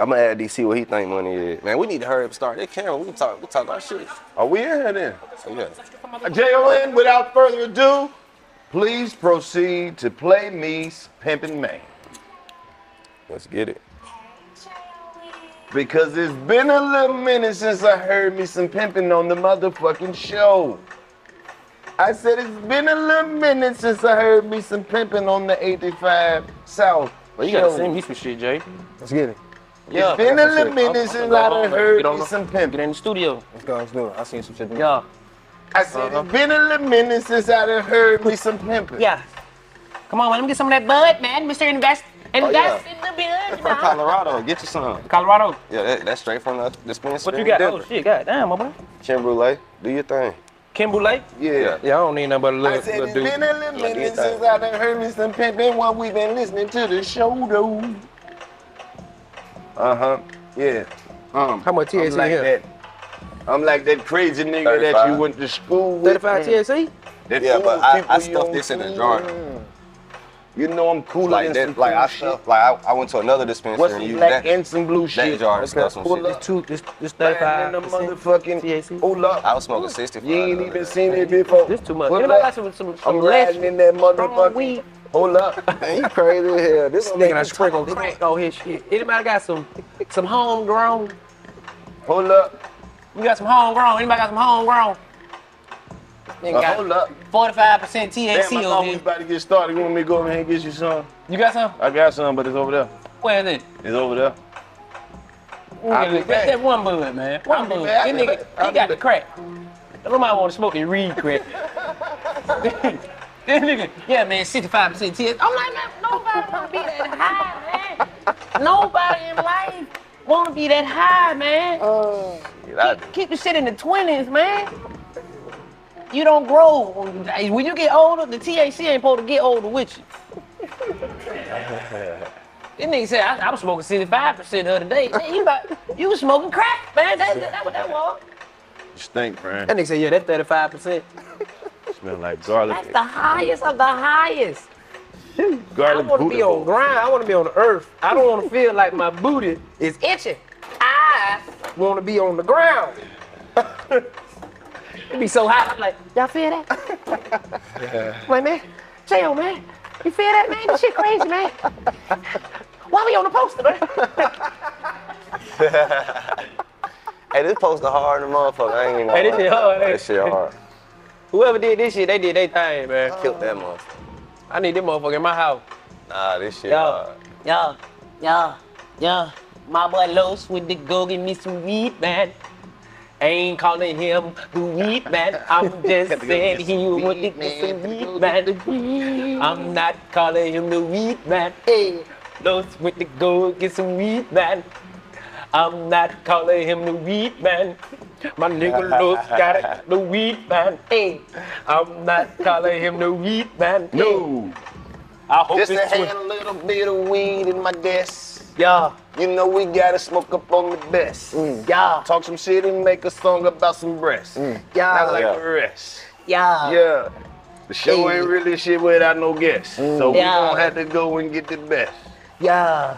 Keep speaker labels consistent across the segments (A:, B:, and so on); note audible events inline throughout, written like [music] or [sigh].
A: I'm gonna add DC what he think money is. Man, we need to hurry up and start that camera. We can talk, we can talk our shit.
B: Are we in here then?
A: Yeah.
B: Gentlemen, without further ado, please proceed to play me's Pimpin' Man.
A: Let's get it.
B: Because it's been a little minute since I heard me some pimping on the motherfucking show. I said it's been a little minute since I heard me some pimping on the 85 South.
A: Well, you gotta
B: show.
A: sing me some shit, Jay.
B: Let's get it.
A: Yeah,
B: it's been
A: I
B: a
A: got some
B: little
A: shit.
B: minute since
A: I'm gonna
B: I
A: go home,
B: done
A: man.
B: heard
A: Get on
B: me
A: the-
B: some pimping.
A: Get in the studio. Let's go, let's do it. I seen some shit.
C: Yeah.
B: I said
A: Uh-huh.
B: it's been a little minute since I done heard me some pimping.
D: Yeah. Come on. Let me get some of that bud, man. Mr. Invest. Invest
A: yeah.
D: in the bud.
A: From Colorado, get you some.
D: Colorado.
A: Yeah, that, that's straight from the dispensary.
D: What you got?
A: in
D: Oh,
A: Denver.
D: shit. God damn, my boy.
A: Creme brulee, do your thing.
D: Kim Boulay?
B: Yeah.
A: Yeah, I don't need nothing but a
B: I
A: little,
B: said
A: little
B: it's
A: dude.
B: been a little
A: Yeah, do your
B: minute
A: thing.
B: since I done heard me some pimping while we been listening to the show though. Uh-huh. Yeah. Um,
A: How much
B: I'm
A: THC
B: like
A: here?
B: that. I'm like that crazy nigga that
A: 35.
B: you went to school with.
A: 35 THC?
B: That
A: Yeah,
B: fool
A: but I,
B: people
A: I
B: you
A: stuffed
B: don't
A: this in a
B: see.
A: jar.
B: You know I'm cooler
A: Like
B: than some
A: that, like
B: cool
A: I
B: shit.
A: stuffed, like I, I went to another dispensary
B: What's
A: and
B: some
A: used
B: black
A: that.
B: and some blue shit?
A: That jar and stuff some
B: Pull
A: shit.
B: up.
D: Two, this, this
B: Man,
D: 35.
B: in the motherfucking hold up.
A: I was smoking 65.
B: You ain't even seen it before.
D: This too much.
B: Pull
D: Anybody
B: up.
D: got some, some, some
B: I'm
D: less
B: riding in that
D: strong
B: motherfucking.
D: weed?
B: Hold up. Man, you crazy as hell. This
D: Nigga, I sprinkle crack on his shit. Anybody got some, some homegrown?
B: Hold up.
D: We got some homegrown. Anybody got some homegrown? Nigga
B: Uh,
D: got
B: hold up.
D: 45% THC
B: Damn, I thought we was about to get started. You want me to go over here and get you some?
D: You got some?
B: I got some, but it's over there.
D: Where is it?
B: It's over there. I'll be
D: that,
B: back.
D: that one bullet, man. One
B: be
D: That nigga, he got the crack. Nobody want to smoke and read crack. [laughs] [laughs] that [laughs] nigga, yeah, man, 65% THC. I'm like, man, nobody want to be that high, man. Nobody in life want to be that high, man. Oh. keep, keep the shit in the 20s, man. You don't grow. When you get older, the THC ain't supposed to get older with you. [laughs] This nigga said, I, I was smoking 65% the other day. Man, you, about, you was smoking crack, man. That, that, that what that was.
B: You stink, man.
D: That nigga said, yeah, that's 35%.
B: Smell like garlic.
D: That's the highest of the highest.
B: garlic I
D: want to be on grind. I want to be on the earth. I don't want to feel like my booty is itching. I want to be on the ground. [laughs] It'd be so hot. I'm like, y'all feel that? [laughs] Like, man, chill, man. You feel that, man? This shit crazy, man. Why we on the poster, man? [laughs]
A: Hey, this poster hard in the motherfucker. I ain't even
D: Hey, this shit hard,
A: shit hard.
D: Whoever did this shit, they did their thing, man.
A: Killed that motherfucker.
D: I need this motherfucker in my house.
A: Nah, this shit
D: Yo,
A: hard.
D: yo, yo, yo. My boy Los with the go get me some weed, man. I ain't calling him the weed man. I'm [laughs] just saying he would get me some weed, man. I'm not calling him the weed man. Hey, Los with the go get some weed, man. I'm not calling him the weed man. My nigga Los got it, the weed man. Hey, I'm not calling him the weed man.
B: No.
D: I hope
B: Just
D: it's
B: to
D: twi-
B: a little bit of weed in my desk.
D: Yeah.
B: You know we gotta smoke up on the best.
D: Mm, yeah.
B: Talk some shit and make a song about some breasts.
D: Mm, yeah.
B: Not like
D: Yeah.
B: the rest.
D: Yeah.
B: Yeah. The show
D: Hey.
B: ain't really shit without no guests. So we mm,
D: Yeah.
B: gonna have to go and get the best.
D: Yeah.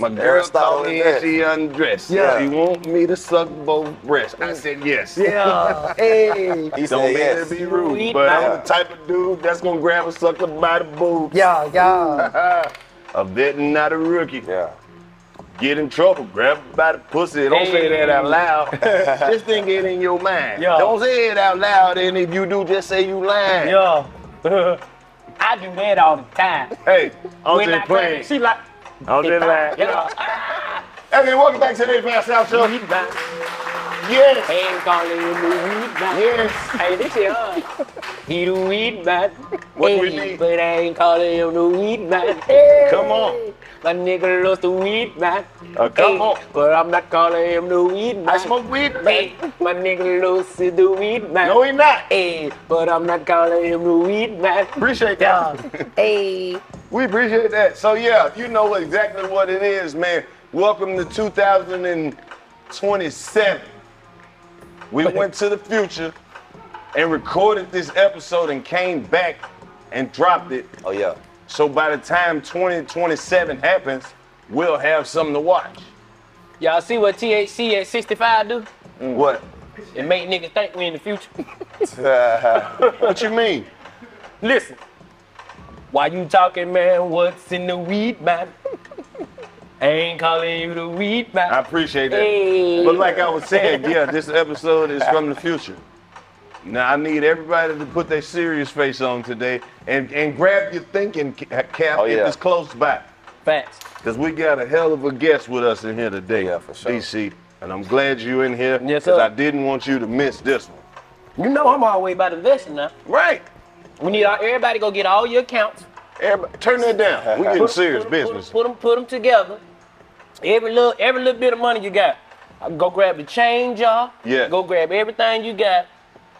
B: My girl
A: Aristotle
B: called me
A: is
B: and
A: that.
B: she undressed.
A: Yeah.
B: She want me to suck both breasts. I said yes.
D: Yeah. [laughs] Hey.
A: He
B: Don't
A: said
B: mean
A: yes.
B: to be rude,
D: Sweet
B: but I'm the type of dude that's gonna grab a sucker by the boobs.
D: Yeah, yeah.
B: a vet and not a rookie.
A: Yeah.
B: Get in trouble, grab it by the pussy. Don't say that out loud. [laughs] just think it in your mind.
D: Yeah.
B: Don't say it out loud, and if you do, just say you lying.
D: Yeah. [laughs] I do that all the time.
B: Hey, I'm
D: When I
B: just playing.
D: She like,
B: I'm just that.
D: yeah.
B: Hey, man, welcome back to the Fast South Show.
D: Weed man.
B: Yes.
D: Ain't calling him the weed man.
B: Yes.
D: Hey, this shit hard. He the weed man.
B: What we
D: Hey,
B: need?
D: But I ain't calling him the weed man. Hey.
B: Come on.
D: My nigga Los the weed man.
B: Uh, come
D: Hey,
B: on.
D: But I'm not calling him the weed man.
B: I smoke weed,
D: Hey,
B: man.
D: my nigga Los the weed man.
B: No, he not.
D: Hey, but I'm not calling him the weed man.
B: Appreciate
D: Yeah.
B: that.
D: Hey.
B: We appreciate that. So yeah, you know exactly what it is, man. Welcome to 2027. We went to the future and recorded this episode and came back and dropped it.
A: Oh yeah.
B: So by the time 2027 happens, we'll have something to watch.
D: Y'all see what THC at 65 do? Mm.
B: What?
D: It make niggas think we in the future. [laughs] [laughs]
B: What you mean?
D: Listen. Why you talking, man? What's in the weed, man? I ain't calling you the weed, man.
B: I appreciate that.
D: Hey.
B: But like I was saying, yeah, this episode is from the future. Now I need everybody to put their serious face on today and, and grab your thinking cap
A: Oh,
B: if
A: yeah.
B: it's close by.
D: Facts.
B: Because we got a hell of a guest with us in here today,
A: Yeah, for sure.
B: DC. And I'm glad you're in here
D: Yes,
B: because. I didn't want you to miss this one.
D: You know I'm all the always about vest now.
B: Right.
D: We need all, everybody go get all your accounts.
B: Everybody, turn that down. We're getting serious
D: put,
B: business.
D: Put them, put them together. Every little, every little bit of money you got, go grab the change, y'all.
B: Yeah.
D: Go grab everything you got,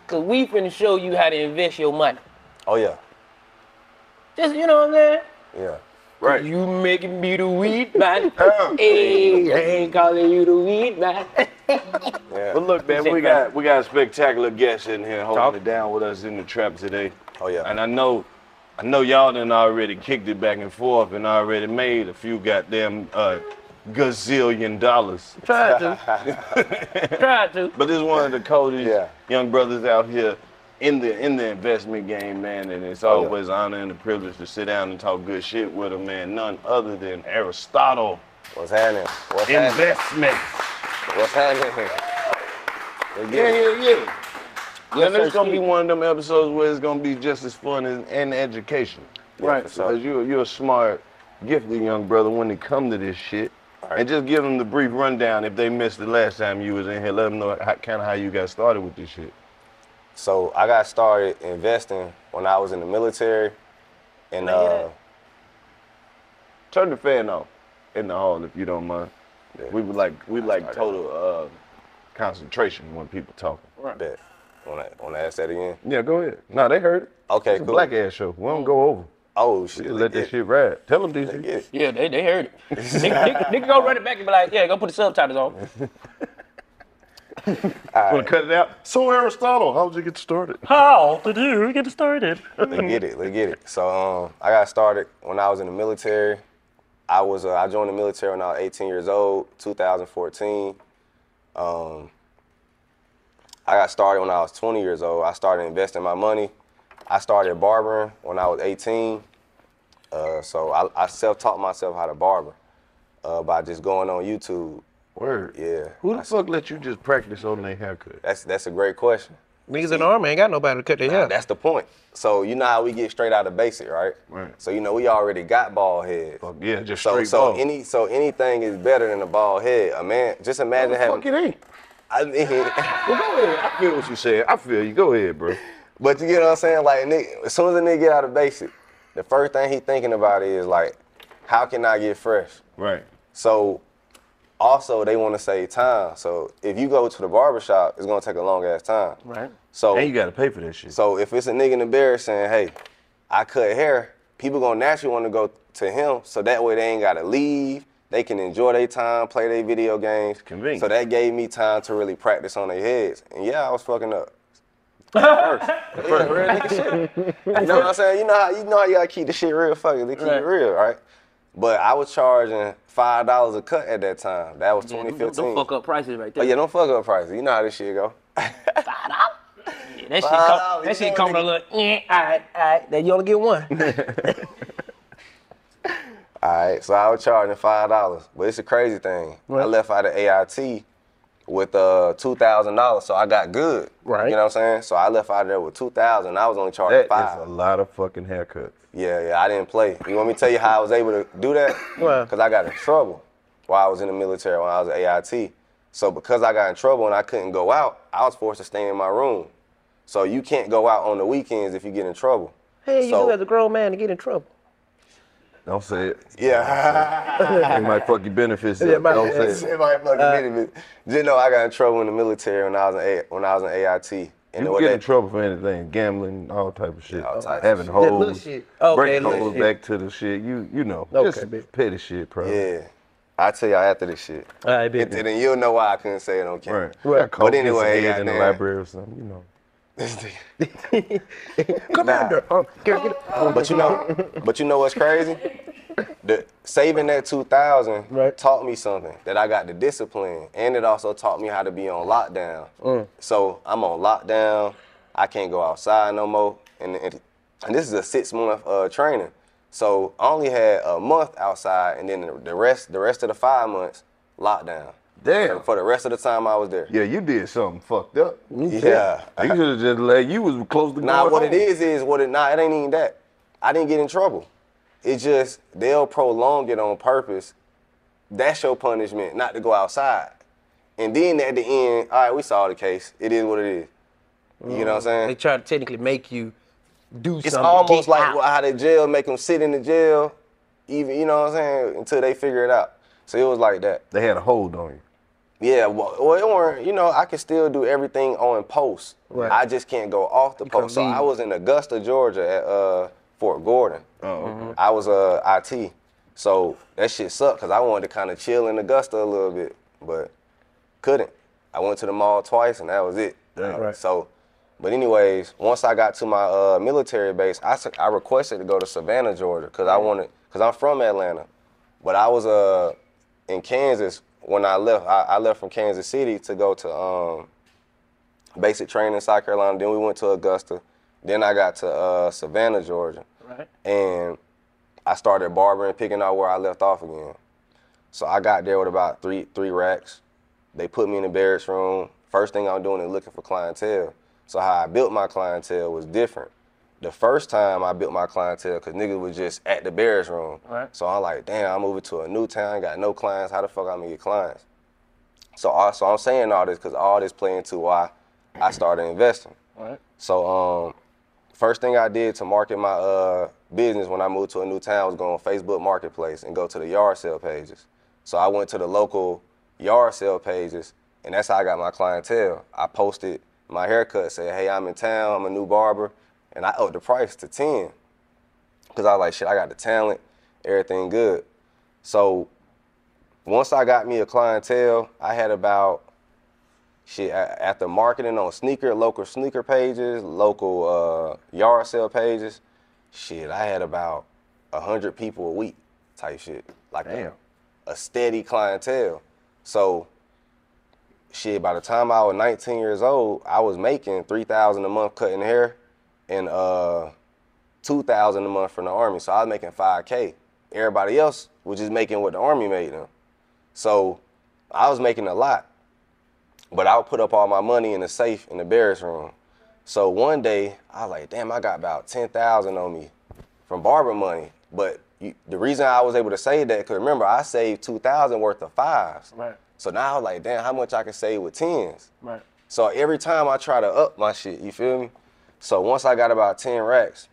D: cause we finna show you how to invest your money.
A: Oh yeah.
D: Just you know what I'm saying?
A: Yeah.
B: Right.
D: You making me the weed man. [laughs] Hey, I ain't calling you the weed man. [laughs]
A: Yeah.
B: But look, man, we got we got a spectacular guest in here holding
D: Talk.
B: it down with us in the trap today.
A: Oh yeah.
B: And I know, I know y'all done already kicked it back and forth and already made a few goddamn uh, gazillion dollars.
D: Try to. [laughs] Try to.
B: But this is one of the coldest
A: Yeah.
B: young brothers out here in the in the investment game, man. And it's
A: Oh, yeah.
B: always an honor and a privilege to sit down and talk good shit with him, man. None other than Aristotle
A: What's happening? What's happening?
B: Investment.
A: What's happening?
B: Yeah,
A: get
B: yeah, yeah. And
E: Yes,
B: it's gonna be one of them episodes where it's gonna be just as fun as, and education.
E: Right. So.
B: Because you you're a smart, gifted young brother when it come to this shit. And just give them the brief rundown if they missed the last time you was in here. Let them know how, kind of how you got started with this shit.
A: So I got started investing when I was in the military, and uh,
B: Turn the fan off in the hall if you don't mind. We would like we like total uh, concentration when people talking.
A: bet. Want to want to ask that again?
B: Yeah, go ahead. No, they heard it.
A: Okay,
B: It's a
A: cool.
B: black ass show. We don't go over.
A: Oh shit!
B: Let
A: let's
B: that
A: get
B: shit ride. Tell them DC.
A: it.
E: Yeah, they, they heard it. nigga, nigga, nigga go run it back and be like, yeah, go put the subtitles on. [laughs]
B: Want to cut it out? So Aristotle, how did you get started?
E: How did you get started?
A: Let's get it. Let's get it. So um, I got started when I was in the military. I was uh, I joined the military when I was 18 years old, 2014. Um, I got started when I was 20 years old. I started investing my money. I started barbering when I was 18. Uh, so I, I self-taught myself how to barber uh, by just going on YouTube.
B: Word.
A: Yeah.
B: Who the fuck let you just practice on their haircut?
A: That's that's a great question.
E: Niggas in the army ain't got nobody to cut their
A: Nah,
E: hair.
A: That's the point. So you know how we get straight out of basic, right?
B: Right.
A: So you know we already got bald heads.
B: Fuck yeah, just
A: So
B: straight
A: so
B: bald.
A: any so anything is better than a bald head. A man, just imagine having.
B: Fuck it ain't.
A: I mean, [laughs]
B: Well, go ahead. I feel what you said. I feel you. Go ahead, bro.
A: but you get what I'm saying? Like, nigga, as soon as a nigga get out of basic, the first thing he thinking about is like, how can I get fresh?
B: Right.
A: So also they want to save time. So if you go to the barbershop, it's gonna take a long ass time.
E: Right.
A: So
B: And you got to pay for that shit.
A: So if it's a nigga in the bear saying, "Hey, I cut hair," people gonna naturally want to go to him, so that way they ain't gotta leave. They can enjoy their time, play their video games.
B: Convenient.
A: So that gave me time to really practice on their heads. And yeah, I was fucking up. First, real nigga shit. [laughs] You know what I'm saying? You know how you know how you gotta keep the shit real fucking They keep
E: Right.
A: it real, right? But I was charging five dollars a cut at that time. That was
E: Yeah, them-
A: 2015.
E: them fuck up prices right there.
A: Oh
E: there.
A: yeah, don't fuck up prices. You know how this shit go. [laughs]
E: Yeah, that shit,
A: Five
E: come,
A: dollars,
E: that shit
A: know
E: coming a
A: nigga.
E: little, eh, all right, all right. Then you only get one. [laughs]
A: All right, so I was charging five dollars, but it's a crazy thing. I left out of AIT with uh two thousand dollars, so I got good.
E: Right.
A: You know what I'm saying? So I left out of there with two thousand. I was only charging
B: That is
A: five.
B: a lot of fucking haircuts.
A: Yeah, yeah, I didn't play. You want me to tell you how I was able to do that?
E: Well.
A: Because I got in trouble while I was in the military when I was at AIT. So because I got in trouble and I couldn't go out, I was forced to stay in my room. So you can't go out on the weekends if you get in trouble.
E: Hey, you
A: So-
E: do as a grown man to get in trouble.
B: Don't say it.
A: Yeah.
B: It might fuck your benefits
E: Yeah,
B: up.
E: my-
B: Don't say it.
A: It might fucking
E: Uh,
A: benefit. Just know I got in trouble in the military when I was in A- when I was in AIT. And
B: You
A: what
B: get
A: they-
B: in trouble for anything, gambling, all type of shit.
A: All type of
B: Having
A: shit.
E: That little
B: hoes,
E: shit. Okay,
B: breaking
E: little
B: hoes
E: shit.
B: back to the shit. You you know,
E: Okay,
B: just
E: bitch.
B: petty shit, bro.
A: Yeah. I'll tell y'all after this shit.
E: All right,
A: And,
E: bitch.
A: and then you'll know why I couldn't say it on camera.
B: Right.
E: Right.
B: Got coke in
A: anyway,
B: some head in the library or something, you know. [laughs]
E: Commander, um, get, get,
A: But you know, but you know what's crazy? The saving that two thousand
E: Right.
A: taught me something that I got the discipline, and it also taught me how to be on lockdown.
E: Mm.
A: So I'm on lockdown. I can't go outside no more, and, and, and this is a six month uh, training. So I only had a month outside, and then the, the rest, the rest of the five months, lockdown.
B: Damn.
A: For the rest of the time I was there.
B: Yeah, you did something fucked up.
A: Yeah.
B: You should have just let you was close to
A: Nah, what
B: home.
A: it is is what it. Nah, it ain't even that. I didn't get in trouble. It's just they'll prolong it on purpose. That's your punishment, not to go outside. And then at the end, all right, we saw the case. It is what it is. You know what I'm saying?
E: They try to technically make you do
A: It's
E: something.
A: It's almost
E: get
A: like
E: out.
A: how the jail make them sit in the jail, even you know what I'm saying, until they figure it out. So it was like that.
B: They had a hold on you.
A: Yeah, well, or you know, I can still do everything on post.
E: Right.
A: I just can't go off the post. So. I was in Augusta, Georgia, at uh, Fort Gordon.
B: Oh,
A: I was uh, IT, so that shit sucked because I wanted to kind of chill in Augusta a little bit, but couldn't. I went to the mall twice and that was it.
B: Damn.
E: Right.
A: So, but anyways, once I got to my uh, military base, I, I requested to go to Savannah, Georgia, because I wanted, because I'm from Atlanta, but I was uh in Kansas when I left. I, I left from Kansas City to go to um, basic training in South Carolina. Then we went to Augusta. Then I got to uh, Savannah, Georgia,
E: Right.
A: and I started barbering, picking out where I left off again. So I got there with about three three racks. They put me in the barracks room. First thing I'm doing is looking for clientele. So how I built my clientele was different. The first time I built my clientele, cause niggas was just at the Bears room.
E: Right.
A: So I'm like, damn, I'm moving to a new town, got no clients. How the fuck I'm gonna get clients? So, I- so I'm saying all this because all this play into why I started investing.
E: Right.
A: So um, first thing I did to market my uh, business when I moved to a new town was go on Facebook Marketplace and go to the yard sale pages. So I went to the local yard sale pages, and that's how I got my clientele. I posted my haircut, said, "Hey, I'm in town. I'm a new barber," and I upped the price to ten. Because I was like, "Shit, I got the talent, everything good." So once I got me a clientele, I had about shit after marketing on sneaker local sneaker pages local uh, yard sale pages shit i had about 100 people a week type shit. Like a, a steady clientele. So shit by the time i was 19 years old i was making 3000 a month cutting hair and uh 2000 a month from the army so i was making 5k everybody else was just making what the army made them so i was making a lot but I would put up all my money in the safe in the barracks room. So one day I was like, damn, I got about ten thousand on me from barber money. But you, the reason I was able to save that, cause remember I saved two thousand worth of fives.
E: Right.
A: So now I was like, damn, how much I can save with tens?
E: Right.
A: So every time I try to up my shit, you feel me? So once I got about ten racks,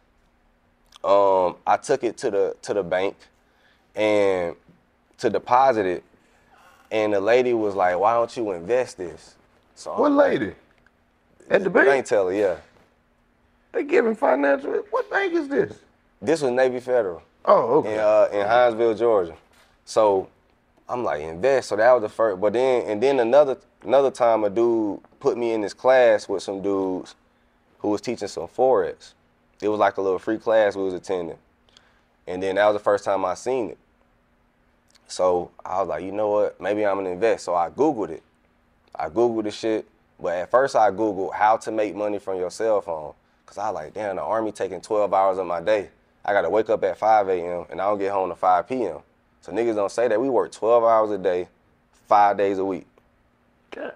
A: um, I took it to the to the bank and to deposit it. And the lady was like, "Why don't you invest this?" So
B: What lady? At the bank?
A: Bank teller, yeah.
B: They giving financial. What bank is this?
A: This was Navy Federal.
B: Oh, okay.
A: In, uh, in Hinesville, Georgia. So I'm like, invest. So that was the first. But then, and then another another time, a dude put me in this class with some dudes who was teaching some forex. It was like a little free class we was attending. And then that was the first time I seen it. So I was like, you know what? Maybe I'm gonna invest. So I Googled it. I Googled the shit. But at first I Googled how to make money from your cell phone. Cause I was like, damn, the army taking 12 hours of my day. I gotta wake up at 5 a.m. and I don't get home to 5 p.m. So niggas don't say that. We work 12 hours a day, five days a week.
E: God.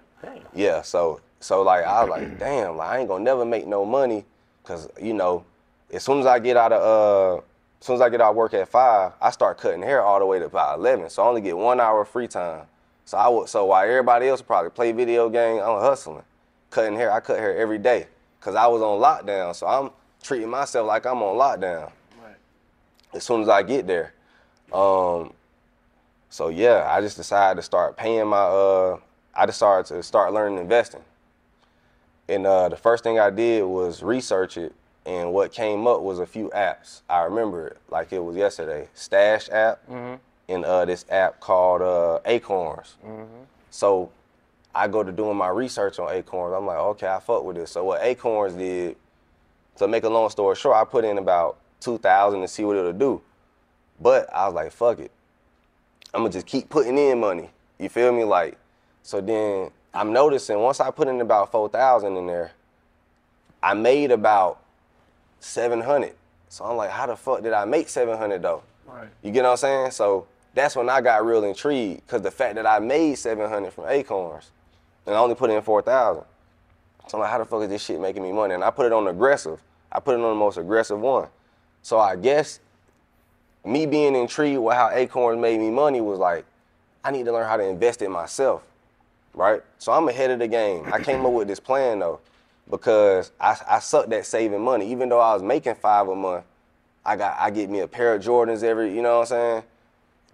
A: Yeah, so so like I was like, [clears throat] damn, like I ain't gonna never make no money, cause you know, as soon as I get out of uh, as soon as I get out of work at five, I start cutting hair all the way to about eleven. So I only get one hour of free time. So I would so while everybody else probably play video game, I'm hustling, cutting hair. I cut hair every day, cause I was on lockdown. So I'm treating myself like I'm on lockdown.
E: Right.
A: As soon as I get there, um, so yeah, I just decided to start paying my uh I decided to start learning investing. And uh, the first thing I did was research it, and what came up was a few apps. I remember it like it was yesterday. Stash app,
E: Mhm.
A: and uh, this app called uh, Acorns.
E: Mhm.
A: So I go to doing my research on Acorns. I'm like, okay, I fuck with this. So what Acorns did, to make a long story short, I put in about two thousand to see what it'll do. But I was like, fuck it. I'm gonna just keep putting in money. You feel me? Like, so then I'm noticing once I put in about four thousand in there, I made about seven hundred. So I'm like, how the fuck did I make seven hundred though?
E: Right.
A: You get what I'm saying? So that's when I got real intrigued because the fact that I made 700 from Acorns and I only put in 4,000. So I'm like, how the fuck is this shit making me money? And I put it on aggressive. I put it on the most aggressive one. So I guess me being intrigued with how Acorns made me money was like, I need to learn how to invest in myself, right? So I'm ahead of the game. I came up with this plan though because I, I sucked at saving money. Even though I was making five a month, I got I get me a pair of Jordans every, you know what I'm saying?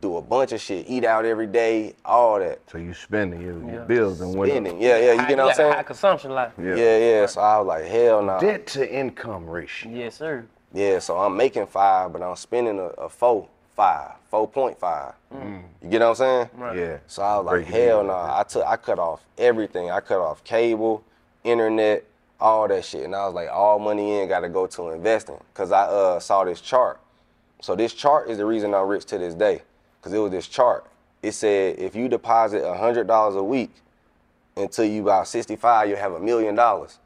A: Do a bunch of shit, eat out every day, all that.
B: So you spending your, your
E: Yeah.
B: bills and what?
A: Spending, yeah, yeah, you
E: High-
A: get what I'm saying?
E: High consumption life.
A: Yeah, yeah. So I was like, hell no.
B: Debt to income ratio.
E: Yes, sir.
A: Yeah, so I'm making five, but I'm spending a, a four, five, four point five.
B: Mm.
A: You get what I'm saying?
E: Right.
B: Yeah.
A: So I was like,
B: Break
A: hell no.
B: like
A: I took I cut off everything. I cut off cable, internet, all that shit. And I was like, all money in gotta go to investing. Cause I uh, saw this chart. So this chart is the reason I'm rich to this day. Cause it was this chart. It said if you deposit hundred dollars a week until you about 65, you'll have a million dollars.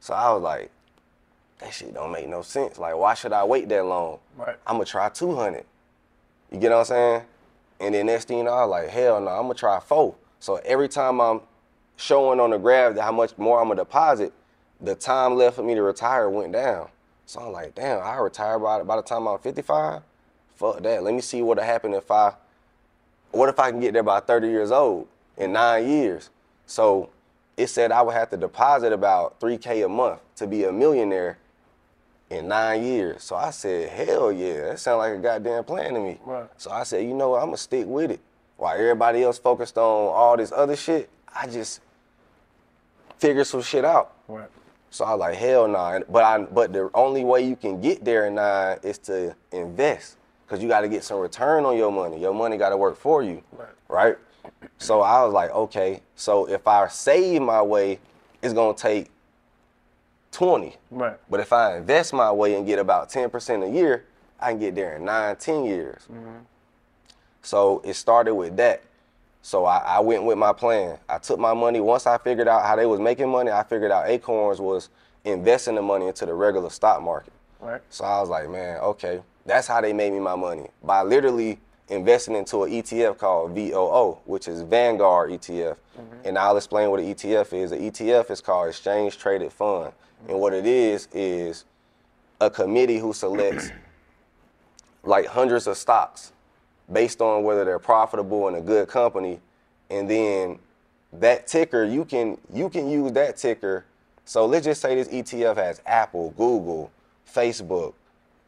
A: So I was like, that shit don't make no sense. Like, why should I wait that long?
E: Right.
A: I'm gonna try 200. You get what I'm saying? And then next thing you know, I was like, hell no, I'm gonna try four. So every time I'm showing on the graph that how much more I'm gonna deposit, the time left for me to retire went down. So I'm like, damn, I retire by, by the time I'm 55? Fuck that. Let me see what'll happen if I, what if I can get there by 30 years old in nine years? So it said I would have to deposit about 3K a month to be a millionaire in nine years. So I said, hell yeah, that sounds like a goddamn plan to me.
F: Right.
A: So I said, you know what, I'm gonna stick with it. While everybody else focused on all this other shit, I just figured some shit out.
F: Right.
A: So I was like, hell nah. But I but the only way you can get there in nine is to invest. Cause you gotta get some return on your money. Your money gotta work for you.
F: Right.
A: Right? So I was like, okay, so if I save my way, it's gonna take 20.
F: Right.
A: But if I invest my way and get about 10% a year, I can get there in nine, 10 years. Mm-hmm. So it started with that. So I, I went with my plan. I took my money. Once I figured out how they was making money, I figured out Acorns was investing the money into the regular stock market.
F: Right.
A: So I was like, man, okay, that's how they made me my money by literally investing into an ETF called VOO, which is Vanguard ETF. Mm-hmm. And I'll explain what an ETF is. An ETF is called Exchange Traded Fund, and what it is is a committee who selects [clears throat] like hundreds of stocks based on whether they're profitable and a good company, and then that ticker you can you can use that ticker. So let's just say this ETF has Apple, Google, Facebook,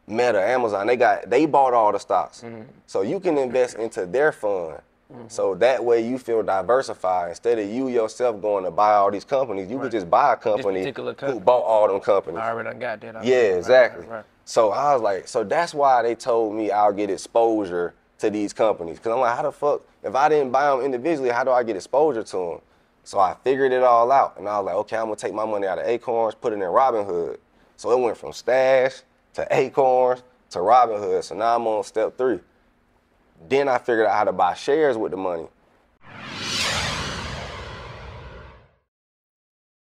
A: Meta, Amazon. They got they bought all the stocks, mm-hmm. so you can invest into their fund. Mm-hmm. So that way you feel diversified instead of you yourself going to buy all these companies. You could just buy a company
F: particular
A: who bought all them companies.
F: I already got that. I-
A: Yeah,
F: right,
A: exactly.
F: Right, right.
A: So I was like, so that's why they told me I'll get exposure to these companies. Cause I'm like, how the fuck, if I didn't buy them individually, how do I get exposure to them? So I figured it all out. And I was like, okay, I'm gonna take my money out of Acorns, put it in Robinhood. So it went from Stash to Acorns to Robinhood. So now I'm on step three. Then I figured out how to buy shares with the money.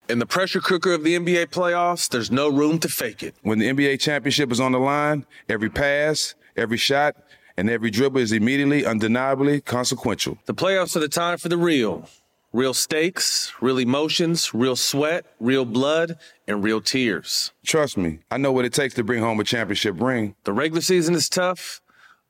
G: In the pressure cooker of the NBA playoffs, there's no room to fake it.
H: When the NBA championship is on the line, every pass, every shot, and every dribble is immediately, undeniably consequential.
G: The playoffs are the time for the real. Real stakes, real emotions, real sweat, real blood, and real tears.
H: Trust me, I know what it takes to bring home a championship ring.
G: The regular season is tough,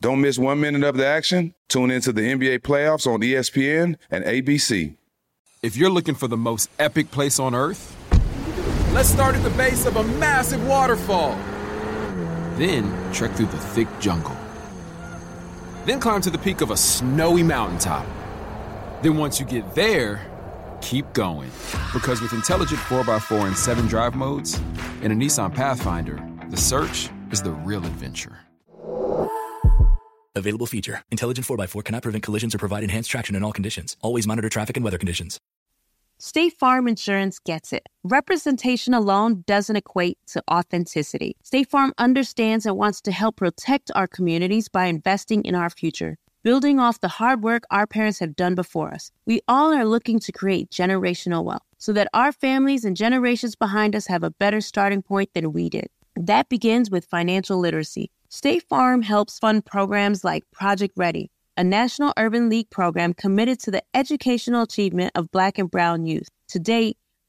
H: Don't miss one minute of the action. Tune into the NBA playoffs on ESPN and ABC.
I: If you're looking for the most epic place on earth, let's start at the base of a massive waterfall. Then trek through the thick jungle. Then climb to the peak of a snowy mountaintop. Then once you get there, keep going. Because with intelligent 4x4 and 7 drive modes and a Nissan Pathfinder, the search is the real adventure.
J: Available feature. Intelligent 4x4 cannot prevent collisions or provide enhanced traction in all conditions. Always monitor traffic and weather conditions.
K: State Farm Insurance gets it. Representation alone doesn't equate to authenticity. State Farm understands and wants to help protect our communities by investing in our future, building off the hard work our parents have done before us. We all are looking to create generational wealth so that our families and generations behind us have a better starting point than we did. That begins with financial literacy. State Farm helps fund programs like Project Ready, a National Urban League program committed to the educational achievement of Black and Brown youth. To date,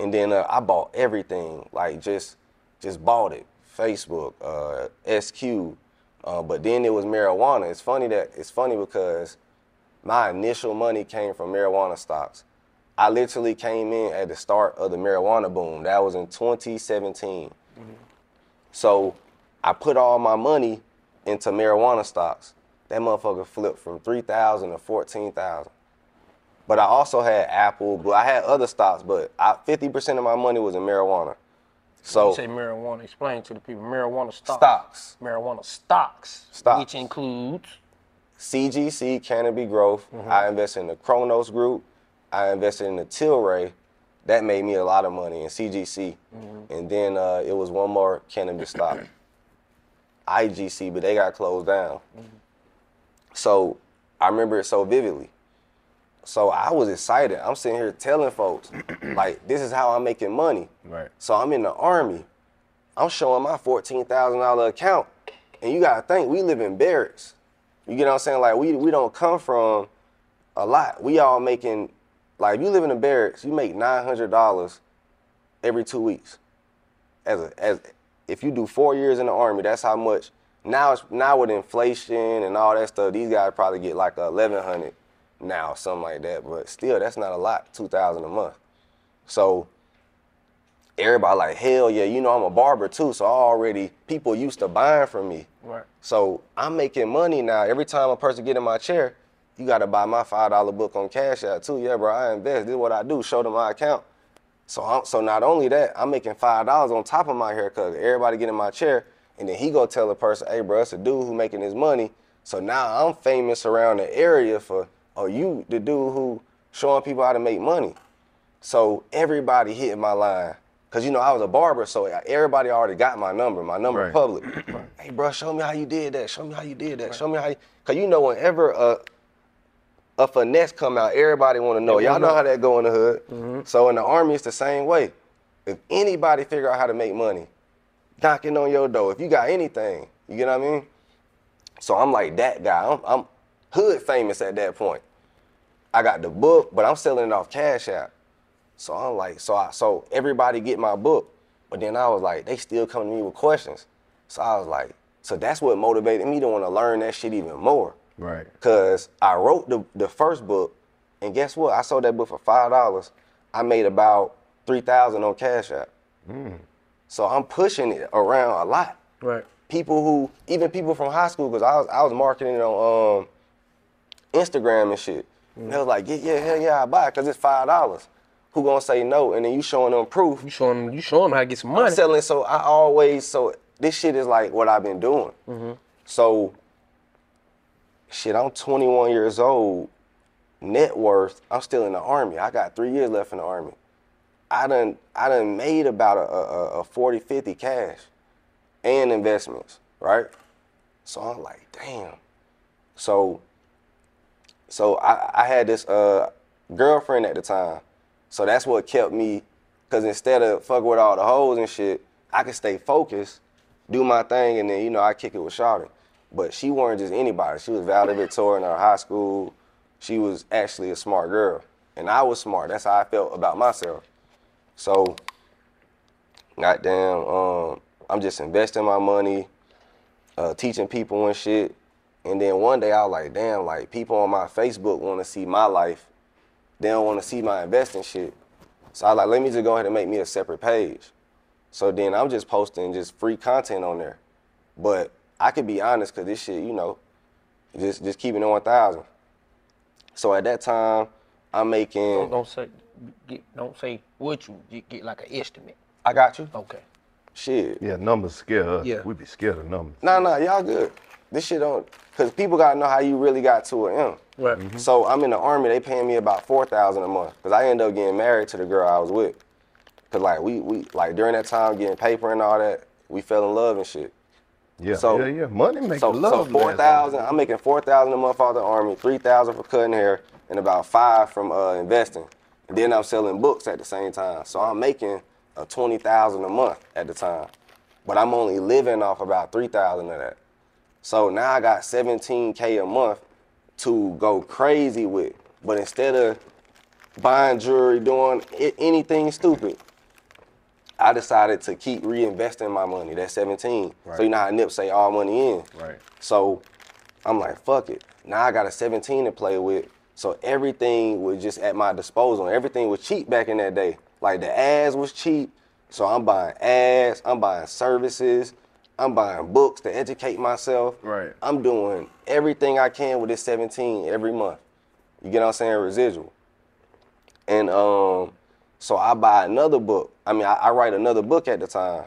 A: and then uh, I bought everything, like just just bought it. Facebook, uh, SQ, uh, but then it was marijuana. It's funny that it's funny because my initial money came from marijuana stocks. I literally came in at the start of the marijuana boom. That was in 2017. So I put all my money into marijuana stocks. That motherfucker flipped from 3,000 to 14,000. But I also had Apple, but I had other stocks, but I, 50% of my money was in marijuana. So
D: you say marijuana. Explain to the people marijuana stocks.
A: Stocks.
D: Marijuana stocks.
A: Stocks.
D: Which includes
A: CGC, Canopy Growth. Mm-hmm. I invested in the Cronos Group. I invested in the Tilray. That made me a lot of money in CGC. Mm-hmm. And then uh, it was one more cannabis stock, IGC, but they got closed down. Mm-hmm. So I remember it so vividly. So I was excited. I'm sitting here telling folks, [clears throat] like, this is how I'm making money.
D: Right.
A: So I'm in the army. I'm showing my fourteen thousand dollar account, and you gotta think we live in barracks. You get what I'm saying? Like we we don't come from a lot. We all making like if you live in the barracks, you make nine hundred dollars every two weeks. As a as if you do four years in the army, that's how much. Now it's now with inflation and all that stuff, these guys probably get like eleven hundred now, something like that. But still, that's not a lot. Two thousand a month. So everybody like hell yeah, you know I'm a barber too, so I already people used to buying from me.
D: Right.
A: So I'm making money now. Every time a person get in my chair, you gotta buy my five dollar book on Cash App too. Yeah, bro, I invest. This is what I do. Show them my account. So I'm, so not only that, I'm making five dollars on top of my haircut. Everybody get in my chair, and then he go tell the person, hey, bro, it's a dude who making his money. So now I'm famous around the area for, oh, you the dude who showing people how to make money. So everybody hit my line. Cause you know I was a barber, so everybody already got my number. My number
D: Right.
A: public. Hey, bro, show me how you did that. Show me how you did that. Show me how you. Cause you know whenever a a finesse come out, everybody want to know. Y'all know how that go in the hood. Mm-hmm. So in the army, it's the same way. If anybody figure out how to make money, knocking on your door. If you got anything, you get what I mean. So I'm like that guy. I'm, I'm hood famous at that point. I got the book, but I'm selling it off Cash App. So I'm like, so I, so everybody get my book, but then I was like, they still come to me with questions. So I was like, so that's what motivated me to want to learn that shit even more.
D: Right.
A: Cause I wrote the the first book, and guess what? I sold that book for five dollars. I made about three thousand on Cash App. So I'm pushing it around a lot.
D: Right.
A: People who, even people from high school, because I was I was marketing it on um, Instagram and shit. And they was like, yeah, yeah, hell yeah, I buy it because it's five dollars. Who gonna say no? And then you showing them proof.
D: You showing them, you showing them how to get some money.
A: I'm selling, so I always so this shit is like what I've been doing.
D: Mm-hmm.
A: So, shit, I'm 21 years old. Net worth, I'm still in the army. I got three years left in the army. I done, I done made about a, a, a 40, 50 cash and investments, right? So I'm like, damn. So, so I, I had this uh, girlfriend at the time. So that's what kept me, because instead of fuck with all the hoes and shit, I could stay focused, do my thing, and then, you know, I kick it with Shawty. But she wasn't just anybody. She was valedictorian in our high school. She was actually a smart girl. And I was smart. That's how I felt about myself. So, goddamn, um, I'm just investing my money, uh, teaching people and shit. And then one day I was like, damn, like people on my Facebook want to see my life. They don't want to see my investing shit. So I was like, let me just go ahead and make me a separate page. So then I'm just posting just free content on there. But I could be honest, cause this shit, you know, just just keeping it 1,000. So at that time, I'm making.
D: Don't, don't say, get, don't say what you get, get like an estimate.
A: I got you.
D: Okay.
A: Shit.
B: Yeah, numbers scare us.
D: Yeah.
B: We be scared of numbers.
A: Nah, nah, y'all good. This shit don't, cause people gotta know how you really got to an M.
D: Right.
A: So I'm in the army. They paying me about four thousand a month, cause I end up getting married to the girl I was with. Cause like we we like during that time getting paper and all that, we fell in love and shit.
B: Yeah,
A: So-
B: yeah, yeah. Money makes
A: So,
B: love.
A: so four thousand. I'm making four thousand a month out of the army, three thousand for cutting hair, and about five from uh, investing. And then I'm selling books at the same time. So I'm making a twenty thousand a month at the time, but I'm only living off about three thousand of that. So now I got seventeen k a month to go crazy with. But instead of buying jewelry, doing anything stupid, I decided to keep reinvesting my money. That's 17. So you know how Nip say all money in.
B: Right.
A: So I'm like, fuck it. Now I got a 17 to play with. So everything was just at my disposal. Everything was cheap back in that day. Like the ads was cheap. So I'm buying ads, I'm buying services, I'm buying books to educate myself.
B: Right.
A: I'm doing everything I can with this 17 every month. You get what I'm saying? Residual. And um, so I buy another book. I mean, I, I write another book at the time,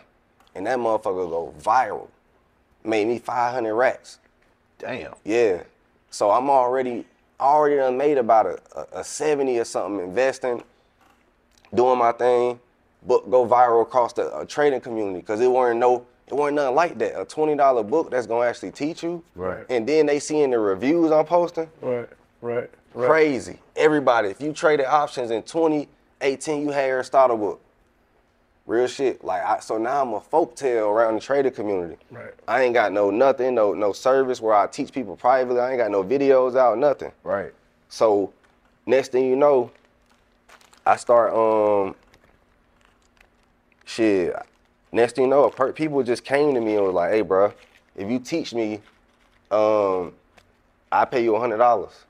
A: and that motherfucker go viral. Made me 500 racks.
B: Damn.
A: Yeah. So I'm already already done made about a, a, a 70 or something investing, doing my thing, book go viral across the uh, trading community because it weren't no it wasn't nothing like that. A $20 book that's gonna actually teach you.
B: Right.
A: And then they seeing the reviews I'm posting.
D: Right. Right. Right.
A: Crazy. Everybody, if you traded options in 2018, you had your starter book. Real shit. Like I, so now I'm a folk tale around the trader community.
D: Right.
A: I ain't got no nothing, no no service where I teach people privately. I ain't got no videos out, nothing.
B: Right.
A: So next thing you know, I start um shit. Next thing you know, per- people just came to me and was like, "Hey, bro, if you teach me, um, I pay you hundred dollars."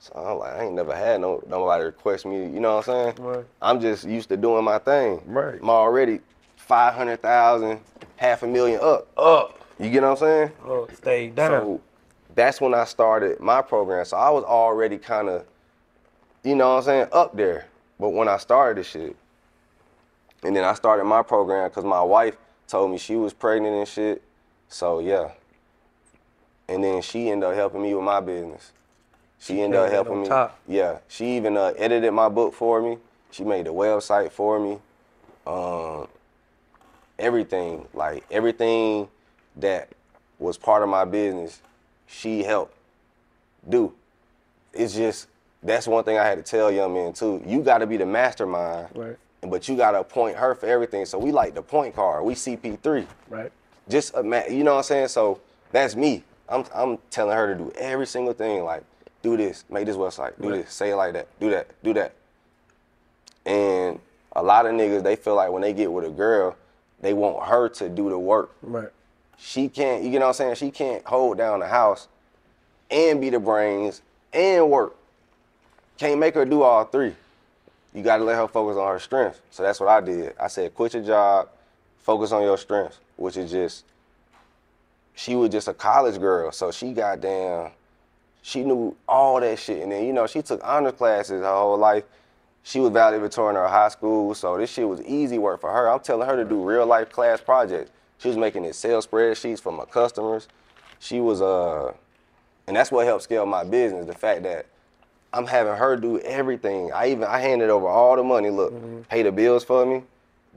A: So I'm like, I ain't never had no nobody request me. You know what I'm saying?
D: Right.
A: I'm just used to doing my thing.
B: Right.
A: I'm already five hundred thousand, half a million up.
D: Up.
A: You get what I'm saying?
D: Oh, stay down.
A: So that's when I started my program. So I was already kind of, you know what I'm saying, up there. But when I started this shit, and then I started my program because my wife told me she was pregnant and shit. So yeah. And then she ended up helping me with my business. She ended up helping me.
D: top.
A: Yeah. She even uh, edited my book for me. She made the website for me. Um, everything, like everything that was part of my business, she helped do. It's just that's one thing I had to tell young men too. You got to be the mastermind,
D: Right.
A: But you got to appoint her for everything. So we like the point card. We CP3.
D: Right.
A: Just ima- you know what I'm saying. So that's me. I'm I'm telling her to do every single thing. Like do this, make this website, do
D: Right.
A: this, say it like that, do that, do that. And a lot of niggas they feel like when they get with a girl, they want her to do the work.
D: Right.
A: She can't, you know what I'm saying? She can't hold down the house and be the brains and work. Can't make her do all three. You gotta let her focus on her strengths. So that's what I did. I said, quit your job, focus on your strengths, which is just, she was just a college girl. So she got down, she knew all that shit. And then, you know, she took honor classes her whole life. She was valedictorian in her high school, so this shit was easy work for her. I'm telling her to do real life class projects. She was making Excel spreadsheets for my customers. She was uh, and that's what helped scale my business. The fact that I'm having her do everything. I even I handed over all the money. Look, pay the bills for me,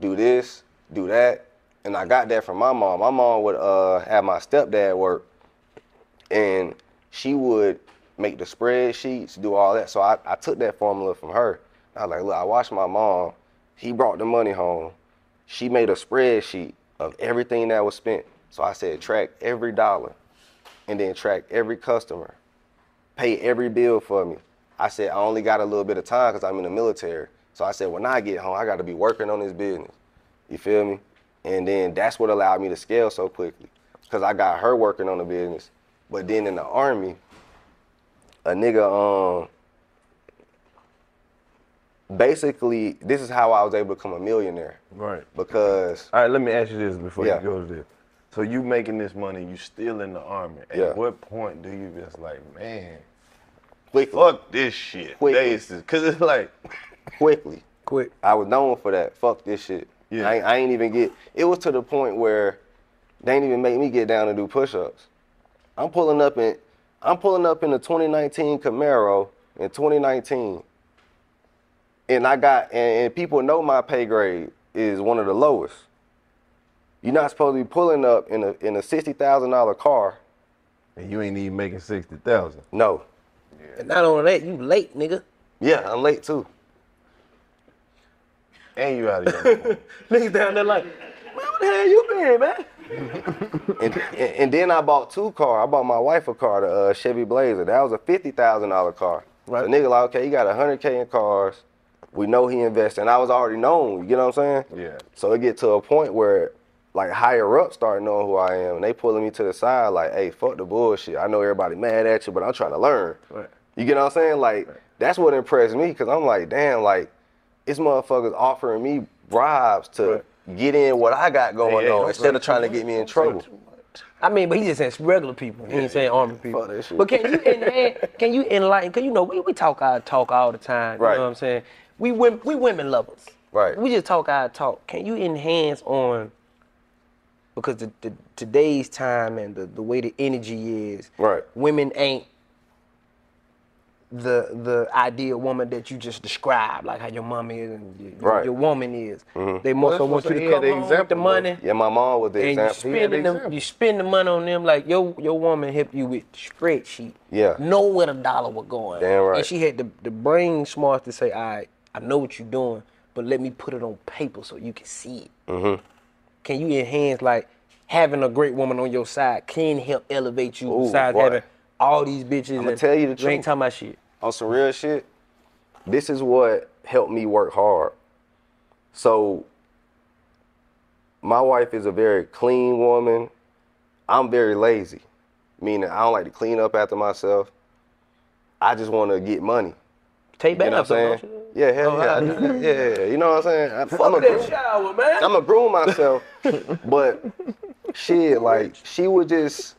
A: do this, do that, and I got that from my mom. My mom would uh have my stepdad work, and she would make the spreadsheets, do all that. So I, I took that formula from her. I was like, look, I watched my mom. He brought the money home. She made a spreadsheet of everything that was spent. So I said, track every dollar, and then track every customer, pay every bill for me, I said, I only got a little bit of time because I'm in the military. So I said, when I get home, I got to be working on this business. You feel me? And then that's what allowed me to scale so quickly because I got her working on the business. But then in the army, a nigga, um, basically, this is how I was able to become a millionaire.
B: Right.
A: Because.
B: All right, let me ask you this before
A: Yeah.
B: you go to this. So you making this money, you still in the army. At
A: Yeah.
B: what point do you just like, man,
A: Quickly.
B: fuck this shit?
A: Quickly.
B: Cause it's like,
A: quickly.
D: Quick.
A: I was known for that. Fuck this shit.
B: Yeah.
A: I, ain't- I ain't even get. It was to the point where they ain't even make me get down and do push-ups. I'm pulling up in, I'm pulling up in the 2019 Camaro in 2019, and I got and, and people know my pay grade is one of the lowest. You're not supposed to be pulling up in a in a sixty thousand dollar car.
B: And you ain't even making sixty thousand.
A: No.
D: And not only that, you late, nigga.
A: Yeah, I'm late too.
B: And you out of here. [laughs]
D: Niggas down there like, man, what the hell you been, man? [laughs]
A: and, and, and then I bought two cars. I bought my wife a car, the uh, Chevy Blazer. That was a fifty thousand dollar car. Right. So nigga like, okay, he got hundred k in cars. We know he invested, and I was already known. You get what I'm saying?
B: Yeah.
A: So it get to a point where, like higher up start knowing who I am, and they pulling me to the side like, hey, fuck the bullshit. I know everybody mad at you, but I'm trying to learn.
D: Right.
A: You get what I'm saying? Like that's what impressed me, cause I'm like, damn, like this motherfucker's offering me bribes to get in what I got going
D: Hey, hey,
A: on instead of trying to get me in trouble.
D: I mean, but he just saying regular people. He ain't saying army people.
A: Fuck that shit.
D: But can you en- can you enlighten? Cause you know we, we talk our talk all the time. You
A: Right.
D: know what I'm saying? We women we women lovers.
A: Right.
D: We just talk our talk. Can you enhance on? Because the, the today's time and the, the way the energy is,
A: Right.
D: women ain't the the ideal woman that you just described, like how your mom is and your,
A: Right.
D: your woman is.
A: Mhm.
D: They more
A: Well,
D: so want you to
A: had
D: come
A: the
D: home with the
A: example,
D: money.
A: Yeah, my mom was the
D: and
A: example.
D: you spending them, you spend the money on them like your your woman helped you with spreadsheet.
A: Yeah.
D: Know where the dollar was going.
A: Damn right.
D: And she had the, the brain smart to say, all right, I know what you're doing, but let me put it on paper so you can see it.
A: Mm-hmm.
D: Can you enhance like having a great woman on your side can help elevate you
A: Ooh,
D: besides
A: boy.
D: having all these bitches
A: I'ma tell you the
D: you ain't
A: truth.
D: talking about shit.
A: on some real shit, this is what helped me work hard. So, my wife is a very clean woman. I'm very lazy, meaning I don't like to clean up after myself. I just want to get money.
D: Take
A: You know
D: baths,
A: what I'm
D: don't
A: saying?
D: you?
A: Yeah, hell
D: Oh,
A: yeah, I
D: I-
A: yeah, yeah. You know what I'm saying? I,
D: Fuck
A: I'm a
D: that
A: groom-
D: shower, man.
A: I'm a groom myself, but [laughs] shit, like she would just,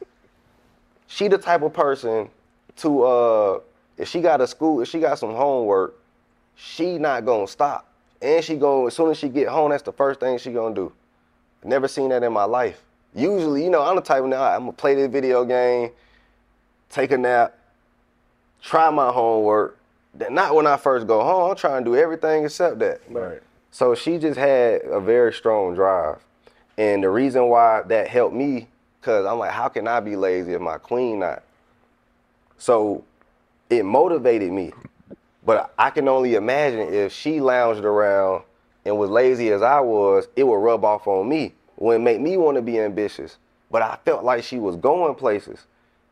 A: she the type of person to, uh, if she got a school, if she got some homework, she not gonna stop, and she go as soon as she get home, that's the first thing she gonna do. Never seen that in my life. Usually, you know, I'm the type of now I'm gonna play this video game, take a nap, try my homework. That- Not when I first go home. I'm trying to do everything except that.
B: Right.
A: So she just had a very strong drive. And the reason why that helped me, because I'm like, how can I be lazy if my queen not? So it motivated me. But I can only imagine if she lounged around and was lazy as I was, it would rub off on me. Would make me want to be ambitious. But I felt like she was going places.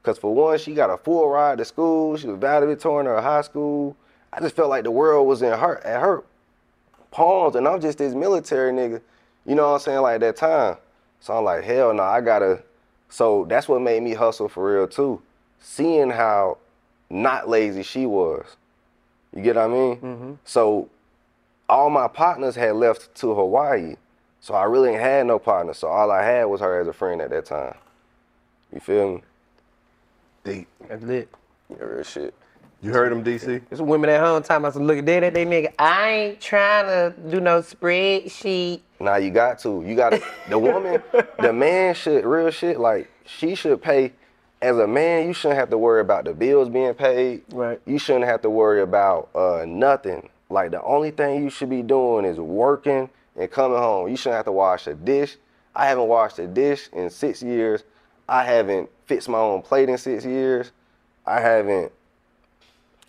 A: Cause for one, she got a full ride to school. She was valedictorian of high school. I just felt like the world was in her at her palms, and I'm just this military nigga. You know what I'm saying? Like at that time. So I'm like, hell no, I gotta. So that's what made me hustle for real too. Seeing how not lazy she was. You get what I mean? Mm-hmm. So all my partners had left to Hawaii. So I really ain't had no partner. So all I had was her as a friend at that time. You feel me?
B: Deep.
D: That's lit.
A: Yeah, real shit.
B: You heard him, DC?
D: There's women at home time I said, look at that, they nigga. I ain't trying to do no spreadsheet.
A: Now you got to. You got to. The woman, the man should real shit. Like she should pay. As a man, you shouldn't have to worry about the bills being paid.
D: Right.
A: You shouldn't have to worry about uh, nothing. Like the only thing you should be doing is working and coming home. You shouldn't have to wash a dish. I haven't washed a dish in six years. I haven't fixed my own plate in six years. I haven't.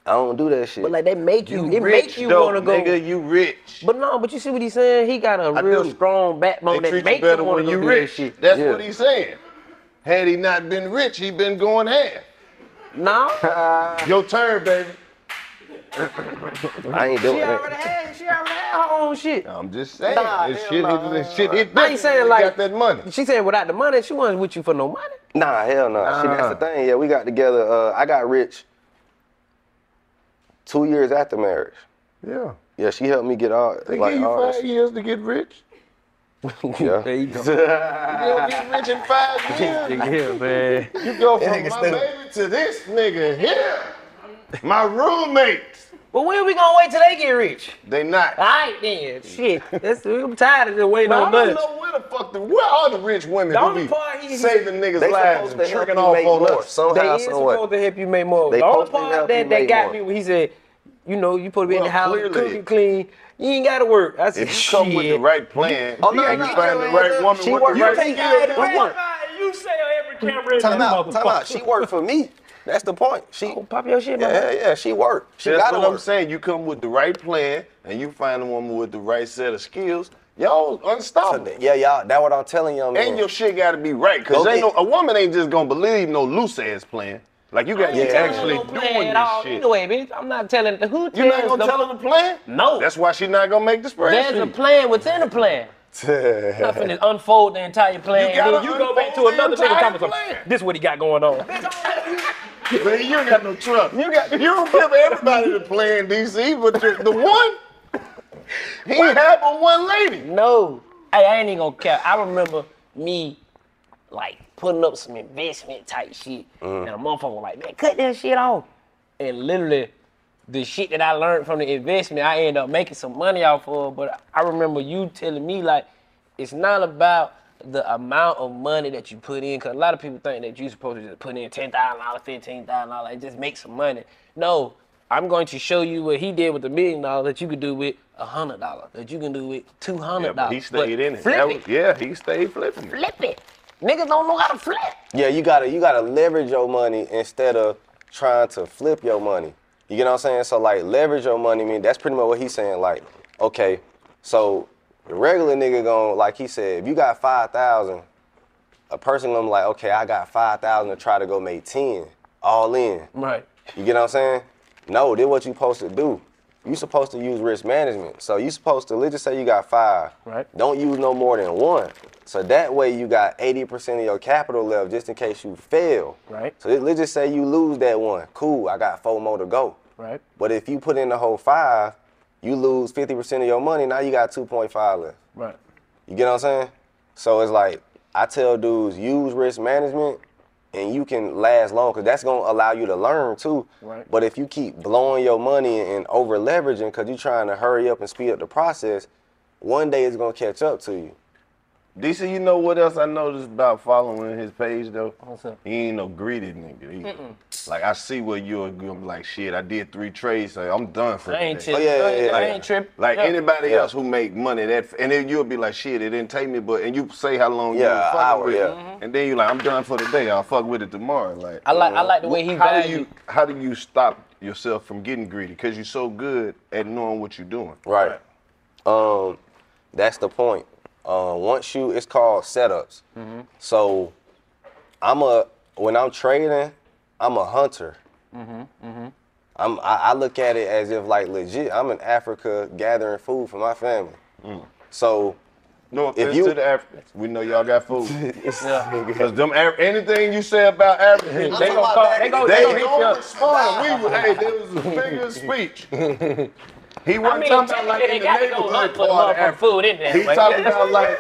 A: I don't do that shit.
D: But like they make you,
B: You
D: it
B: rich,
D: make you
B: though,
D: wanna go.
B: nigga, you rich.
D: But no, but you see what he's saying? He got a
B: I
D: real
B: do.
D: strong backbone
B: They
D: that make
B: you better
D: wanna
B: when
D: go
B: you
D: do that
B: rich.
D: shit.
B: That's
A: Yeah.
B: what he's saying. Had he not been rich, he been going half.
D: No. [laughs]
B: Your turn, baby. [laughs]
A: I ain't doing that.
D: she
A: it.
D: already had, she already had her own shit.
B: I'm just saying.
D: Nah,
B: this shit,
D: nah.
B: this shit hit
D: I ain't saying like
B: got that money.
D: She said without the money, she wasn't with you for no money.
A: Nah, hell no. See, that's the thing. Yeah, we got together. Uh, I got rich two years after marriage.
B: Yeah.
A: Yeah, she helped me get all
B: They
A: like
B: give you
A: all
B: five
A: that.
B: years to get rich. [laughs]
A: Yeah.
D: There you go. [laughs]
B: You don't get rich in five [laughs] years.
D: yeah, man.
B: You go from my
A: stupid.
B: baby to this nigga here. My roommates.
D: But when are we gonna wait till they get rich?
B: They not.
D: All right then. Shit. That's, I'm tired of just waiting
B: But I don't know where the fuck the where are the rich women
D: The
B: who
D: only
B: be
D: part he-
B: saving niggas'
A: They
B: lives
A: supposed
B: and
A: to
B: tricking off on
A: more
B: us?
A: somehow,
D: They is
A: somewhat.
D: supposed to help you make more.
A: They
D: the only part
A: help
D: that, that got
A: more.
D: me, he said, you know, you supposed to be in the house,
B: clearly.
D: cooking clean. You ain't gotta work. I said,
B: If you come with the right plan
A: Oh, no,
B: and
A: no,
B: you find the right woman
A: She
B: with
A: work
B: the
A: for
B: right
A: me.
B: skills,
A: It work.
E: You say every camera in
A: Time out, time out. She worked for me. That's the point. She
D: Oh, pop your shit,
A: yeah,
D: man.
A: yeah, yeah. She worked. She
B: That's
A: got to
B: what I'm saying. You come with the right plan and you find a woman with the right set of skills. Y'all unstoppable.
A: Yeah, y'all. That's what I'm telling y'all.
B: And your shit got to be right, cause
A: Go
B: ain't no, a woman ain't just gonna believe no loose ass plan. Like you got to
D: I ain't
B: be
D: telling her
B: actually
D: no
B: doing
D: plan
B: this
D: at all.
B: shit.
D: Anyway, bitch, I'm not telling the who
B: You're not gonna
D: the-
B: tell her the plan?
D: No.
B: That's why she not gonna make the spreadsheet.
D: There's a plan within a plan. [laughs] I'm finna unfold the entire plan.
B: You gotta
D: then you go back to another nigga
B: entire
D: talking about
B: plan.
D: this what he got going on.
B: Man, you ain't got no trust. You got you don't give everybody the plan, DC, but the, the one he ain't have but one lady.
D: No. Hey, I ain't even gonna care. I remember me like putting up some investment type shit. Mm. And a motherfucker was like, man, cut that shit off. And literally, the shit that I learned from the investment, I ended up making some money off of. But I remember you telling me like, it's not about the amount of money that you put in, because a lot of people think that you're supposed to just put in ten thousand dollars, fifteen thousand dollars, and just make some money. No, I'm going to show you what he did with a million dollars that you could do with a hundred dollars, that you can do with two
B: Yeah,
D: dollars.
B: he stayed in it.
D: Flip
B: That
D: it.
B: yeah, he stayed flipping it.
D: Flip it. Niggas don't know how to flip.
A: Yeah, you gotta you gotta leverage your money instead of trying to flip your money. You get what I'm saying? So like leverage your money. I mean that's pretty much what he's saying. Like, okay, so the regular nigga gon' like he said, if you got five thousand, a person gonna be like, okay, I got five thousand to try to go make ten, all in.
D: Right.
A: You get what I'm saying? No, this what you supposed to do. You supposed to use risk management. So you supposed to let's just say you got five.
D: Right.
A: Don't use no more than one. So that way you got 80% of your capital left just in case you fail.
D: Right.
A: So let- let's just say you lose that one. Cool, I got four more to go.
D: Right.
A: But if you put in the whole five, you lose 50% of your money. Now you got 2.5 left.
D: Right.
A: You get what I'm saying? So it's like I tell dudes use risk management and you can last long because that's gonna allow you to learn too.
D: Right.
A: But if you keep blowing your money and over leveraging because you're trying to hurry up and speed up the process, one day it's gonna catch up to you.
B: DC, you know what else I noticed about following his page though?
D: What's up?
B: He ain't no greedy nigga.
D: Mm-mm.
B: like I see where you're gonna like, shit, I did three trades, so I'm done for
D: I ain't tripping. Oh, yeah, yeah, I ain't tripping.
B: Like
D: Yeah.
B: anybody
A: Yeah.
B: else who make money that, and then you'll be like, shit, it didn't take me, but and you say how long
A: Yeah,
B: was fucking
A: hour,
B: with
A: yeah.
B: it, and then you're like, I'm done for the day. I'll fuck with it tomorrow. Like
D: I like- I like the way he
B: How do you how do you stop yourself from getting greedy? Because you're so good at knowing what you're doing.
A: Right. Um, that's the point. Um, once you, it's called setups.
D: Mm-hmm.
A: So, I'm a when I'm trading, I'm a hunter.
D: Mm-hmm. Mm-hmm.
A: I'm I, I look at it as if like legit. I'm in Africa gathering food for my family. So,
B: No
A: If you-
B: to the Africans. We know y'all got food. [laughs]
D: Yeah.
B: Because them Af- anything you say about Africans,
D: They gonna call- they gonna- they
B: they
D: gonna hit you
B: gonna
D: up.
B: respond. We would, hey, there was a figure of speech. [laughs] He wasn't
D: mean,
B: talking about like in the neighborhood
D: hunt for the
B: part of Africa.
D: food in there,
B: He
D: like-
B: talking about like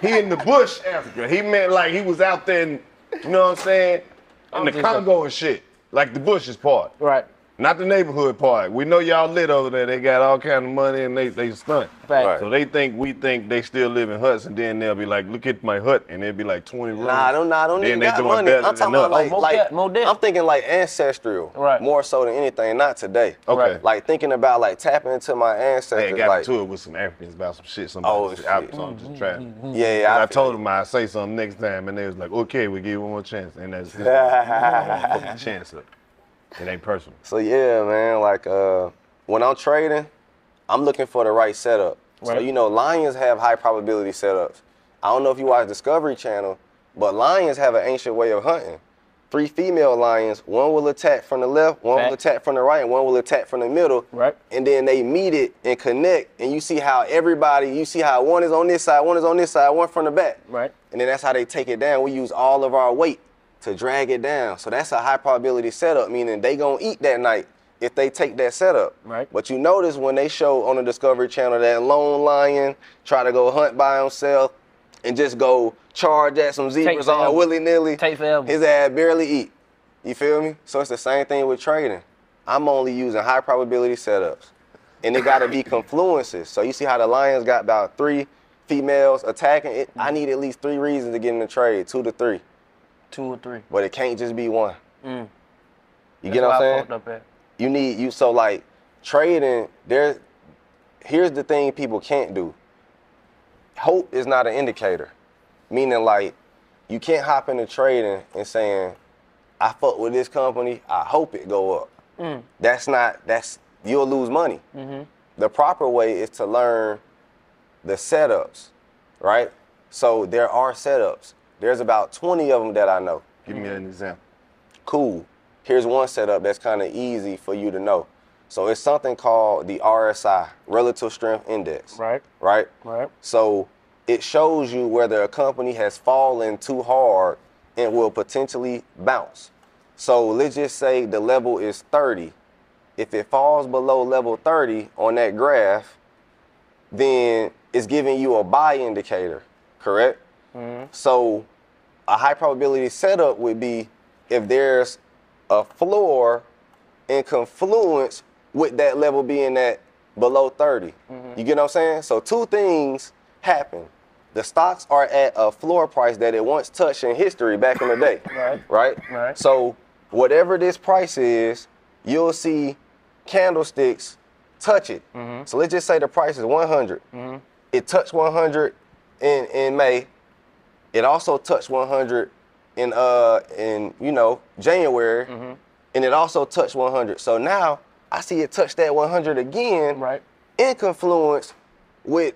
B: he in the bush Africa. He meant like he was out there, in, you know what I'm saying, in
D: I'm
B: the Congo and shit, like the bushes part.
D: Right.
B: Not the neighborhood part. We know y'all lit over there. They got all kind of money and they they stunt.
D: Fact.
B: So they think we think they still live in huts, and then they'll be like, "Look at my hut," and it'll be like 20 rooms.
A: nah, I don't, nah, I don't
B: Then
A: even
B: they
A: got
B: doing
A: money.
B: better
A: I'm talking about like,
D: Oh, Mo
A: like
D: Dep- Mo Dep.
A: I'm thinking like ancestral,
D: Right.
A: more so than anything. Not today.
B: Okay.
A: Like thinking about like tapping into my
B: They
A: ancestors.
B: had got
A: like,
B: into it with some Africans about some shit. Somebody
A: Oh,
B: said, I,
A: shit.
B: so I'm just trying.
A: yeah, yeah.
B: I,
A: I,
B: told them I'd say something next time, and they was like, "Okay, we give you one more chance." And that's [laughs] just one fucking chance. Up. It ain't personal.
A: So yeah, man, like uh, when I'm trading, I'm looking for the right setup. So you know, lions have high probability setups. I don't know if you watch Discovery Channel, but lions have an ancient way of hunting. three female lions. One will attack from the left, one will attack from the right, and one will attack from the middle.
D: Right.
A: And then they meet it and connect, and you see how everybody, you see how one is on this side, one is on this side, one from the back.
D: Right.
A: And then that's how they take it down. We use all of our weight to drag it down. So that's a high probability setup, meaning they gonna eat that night if they take that setup.
D: Right.
A: But you notice when they show on the Discovery Channel that lone lion try to go hunt by himself and just go charge at some zebras all willy nilly.
D: Take forever.
A: His ass barely eat. You feel me? So it's the same thing with trading. I'm only using high probability setups. And it gotta be [laughs] confluences. So you see how the Lions got about three females attacking it. I mm-hmm. need at least three reasons to get in the trade, two to three.
D: Two or three.
A: But it can't just be one.
D: Mm.
A: You
D: That's
A: get what I'm saying?
D: fucked up at.
A: You need you so like trading, there here's the thing people can't do. Hope is not an indicator. Meaning like you can't hop into trading and saying, I fuck with this company, I hope it go up.
D: Mm.
A: That's not that's you'll lose money.
D: Mm-hmm.
A: The proper way is to learn the setups, right? So there are setups. There's about 20 of them that I know.
B: Give me an example.
A: Cool. Here's one setup that's kind of easy for you to know. So it's something called the RSI, Relative Strength Index.
D: Right.
A: Right?
D: Right.
A: So it shows you whether a company has fallen too hard and will potentially bounce. So let's just say the level is 30. If it falls below level 30 on that graph, then it's giving you a buy indicator, correct?
D: Mm-hmm.
A: So a high probability setup would be if there's a floor in confluence with that level being at below 30. You get what I'm saying? So two things happen. The stocks are at a floor price that it once touched in history back in the day. [coughs]
D: Right.
A: Right?
D: Right.
A: So whatever this price is, you'll see candlesticks touch it.
D: Mm-hmm.
A: So let's just say the price is 100. It touched 100 in, in May. It also touched 100 in uh in you know January,
D: Mm-hmm.
A: and it also touched 100. So now I see it touch that 100 again,
D: right?
A: In confluence with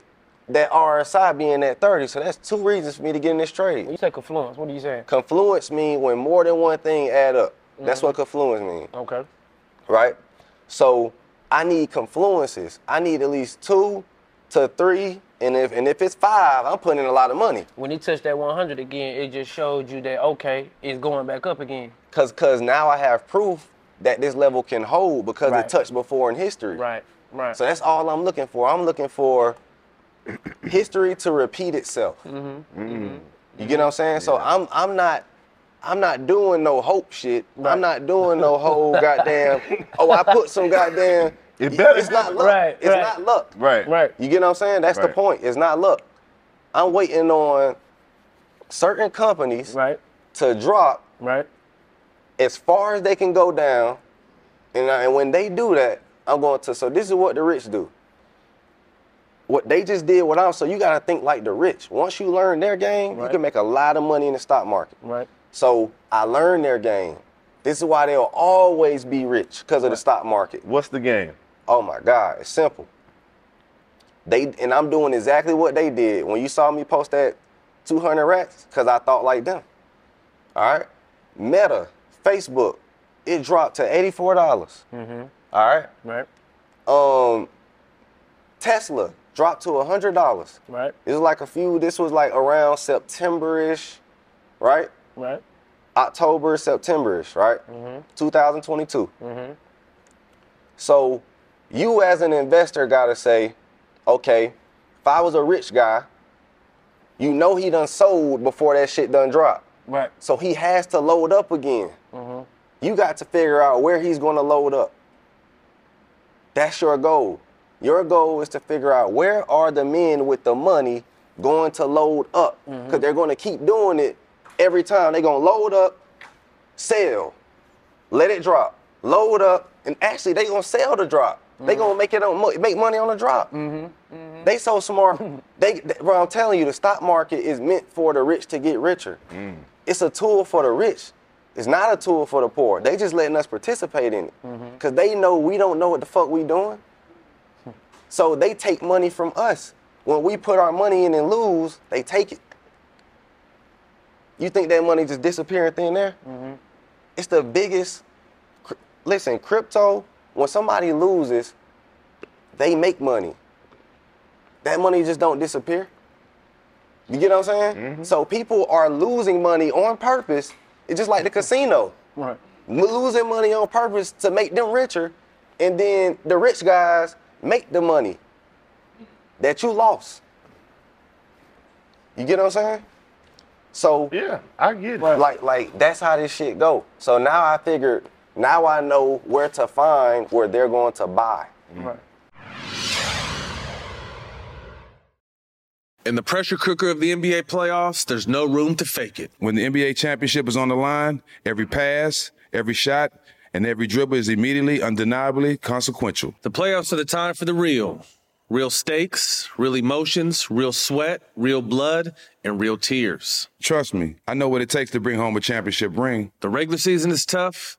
A: that RSI being at 30. So that's two reasons for me to get in this trade.
D: When you say confluence, what are you saying?
A: Confluence mean when more than one thing add up. That's
D: Mhm.
A: what confluence means
D: Okay.
A: right? So I need confluences. I need at least two to three, and if and if it's five, I'm putting in a lot of money.
D: When he touched that 100 again, it just showed you that okay, it's going back up again.
A: Cause cause now I have proof that this level can hold because
D: Right.
A: it touched before in history.
D: Right. Right.
A: So that's all I'm looking for. I'm looking for [clears throat] history to repeat itself.
D: Mm-hmm.
A: You get what I'm saying? So I'm I'm not I'm not doing no hope shit. I'm not doing no whole [laughs] goddamn. Oh, I put some goddamn.
B: It better
A: It's not luck.
D: Right,
A: it's
D: right.
A: not luck.
B: Right.
D: Right.
A: You get what I'm saying? That's the point. It's not luck. I'm waiting on certain companies
D: right.
A: to drop
D: right.
A: as far as they can go down. And, I- and when they do that, I'm going to. So this is what the rich do. What they just did, what I'm. So you got to think like the rich. Once you learn their game, you can make a lot of money in the stock market.
D: Right.
A: So I learned their game. This is why they'll always be rich because of the stock market.
B: What's the game?
A: Oh my God, it's simple. They and I'm doing exactly what they did. When you saw me post that 200 racks, because I thought like them. All right. Meta, Facebook, it dropped to 84. dollars
D: Mm-hmm.
A: All right.
D: Right.
A: Um, Tesla dropped to $100.
D: Right.
A: It was like a few. This was like around September-ish, right?
D: Right.
A: October, September-ish, right?
D: Mm-hmm.
A: 2022.
D: Mm-hmm.
A: So you as an investor gotta say, okay, if I was a rich guy, you know he done sold before that shit done dropped.
D: Right.
A: So he has to load up again.
D: Mm-hmm.
A: You got to figure out where he's gonna load up. That's your goal. Your goal is to figure out where are the men with the money going to load up. Because they're gonna keep doing it every time. They're gonna load up, sell, let it drop, load up, and actually they gonna sell the drop. They gonna make it on make money on the drop. Mm-hmm, mm-hmm. They so smart. [laughs] they, they- bro, I'm telling you, the stock market is meant for the rich to get richer. Mm. It's a tool for the rich. It's not a tool for the poor. They just letting us participate in it mm-hmm. because they know we don't know what the fuck we doing. [laughs] So they take money from us. When we put our money in and lose, they take it. You think that money just disappearing thin there? it's the biggest. cr- Listen, crypto. When somebody loses, they make money. That money just don't disappear. You get what I'm saying? Mm-hmm. So people are losing money on purpose. It's just like the casino.
D: Right.
A: Losing money on purpose to make them richer, and then the rich guys make the money that you lost. You get what I'm saying? So
B: yeah, I get it.
A: Like like that's how this shit go. So now I figured now I know where to find where they're going to buy.
D: Right.
G: In the pressure cooker of the NBA playoffs, there's no room to fake it.
H: When the NBA championship is on the line, every pass, every shot, and every dribble is immediately, undeniably consequential.
G: The playoffs are the time for the real. Real stakes, real emotions, real sweat, real blood, and real tears.
H: Trust me, I know what it takes to bring home a championship ring.
G: The regular season is tough,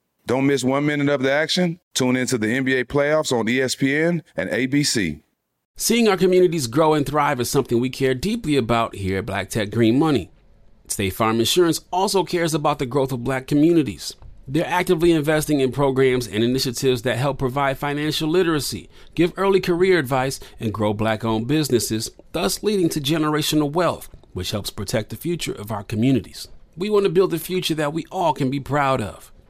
H: Don't miss one minute of the action. Tune into the NBA playoffs on ESPN and ABC.
L: Seeing our communities grow and thrive is something we care deeply about here at Black Tech Green Money. State Farm Insurance also cares about the growth of black communities. They're actively investing in programs and initiatives that help provide financial literacy, give early career advice, and grow black owned businesses, thus leading to generational wealth, which helps protect the future of our communities. We want to build a future that we all can be proud of.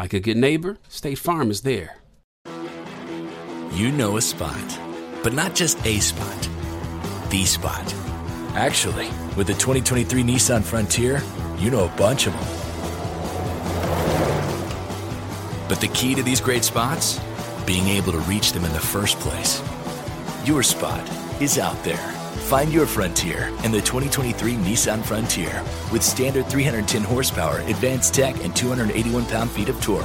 L: Like a good neighbor, State Farm is there.
J: You know a spot, but not just a spot, the spot. Actually, with the 2023 Nissan Frontier, you know a bunch of them. But the key to these great spots? Being able to reach them in the first place. Your spot is out there. Find your frontier in the 2023 Nissan Frontier with standard 310 horsepower, advanced tech, and 281 pound-feet of torque.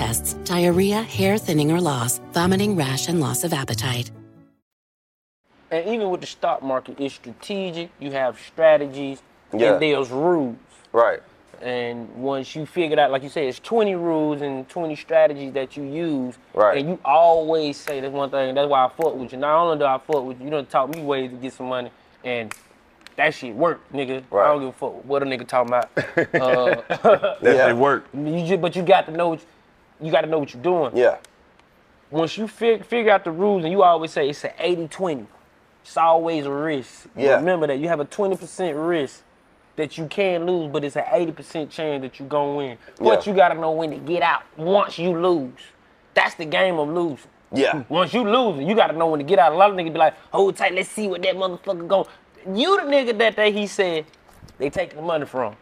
M: tests, diarrhea, hair thinning or loss, vomiting, rash, and loss of appetite.
D: And even with the stock market, it's strategic. You have strategies,
A: Yeah.
D: and there's rules.
A: Right.
D: And once you figure out, like you said, it's 20 rules and 20 strategies that you use.
A: Right.
D: And you always say that's one thing. That's why I fuck with you. Not only do I fuck with you, you done taught me ways to get some money. And that shit work, nigga.
A: Right.
D: I don't give a fuck what a nigga talking about. [laughs] Uh, [laughs]
A: That shit
B: work.
D: You just, but you got to know, what- you got to know what you're doing.
A: Yeah.
D: Once you fig- figure out the rules, and you always say it's an 80-20. It's always a risk.
A: Yeah.
D: Remember that you have a 20% risk that you can lose, but it's an 80% chance that you're gonna win. But
A: Yeah.
D: you gotta know when to get out once you lose. That's the game of losing.
A: Yeah.
D: Once you lose, you gotta know when to get out. A lot of niggas be like, hold tight, let's see what that motherfucker go. You the nigga that day he said they take the money from.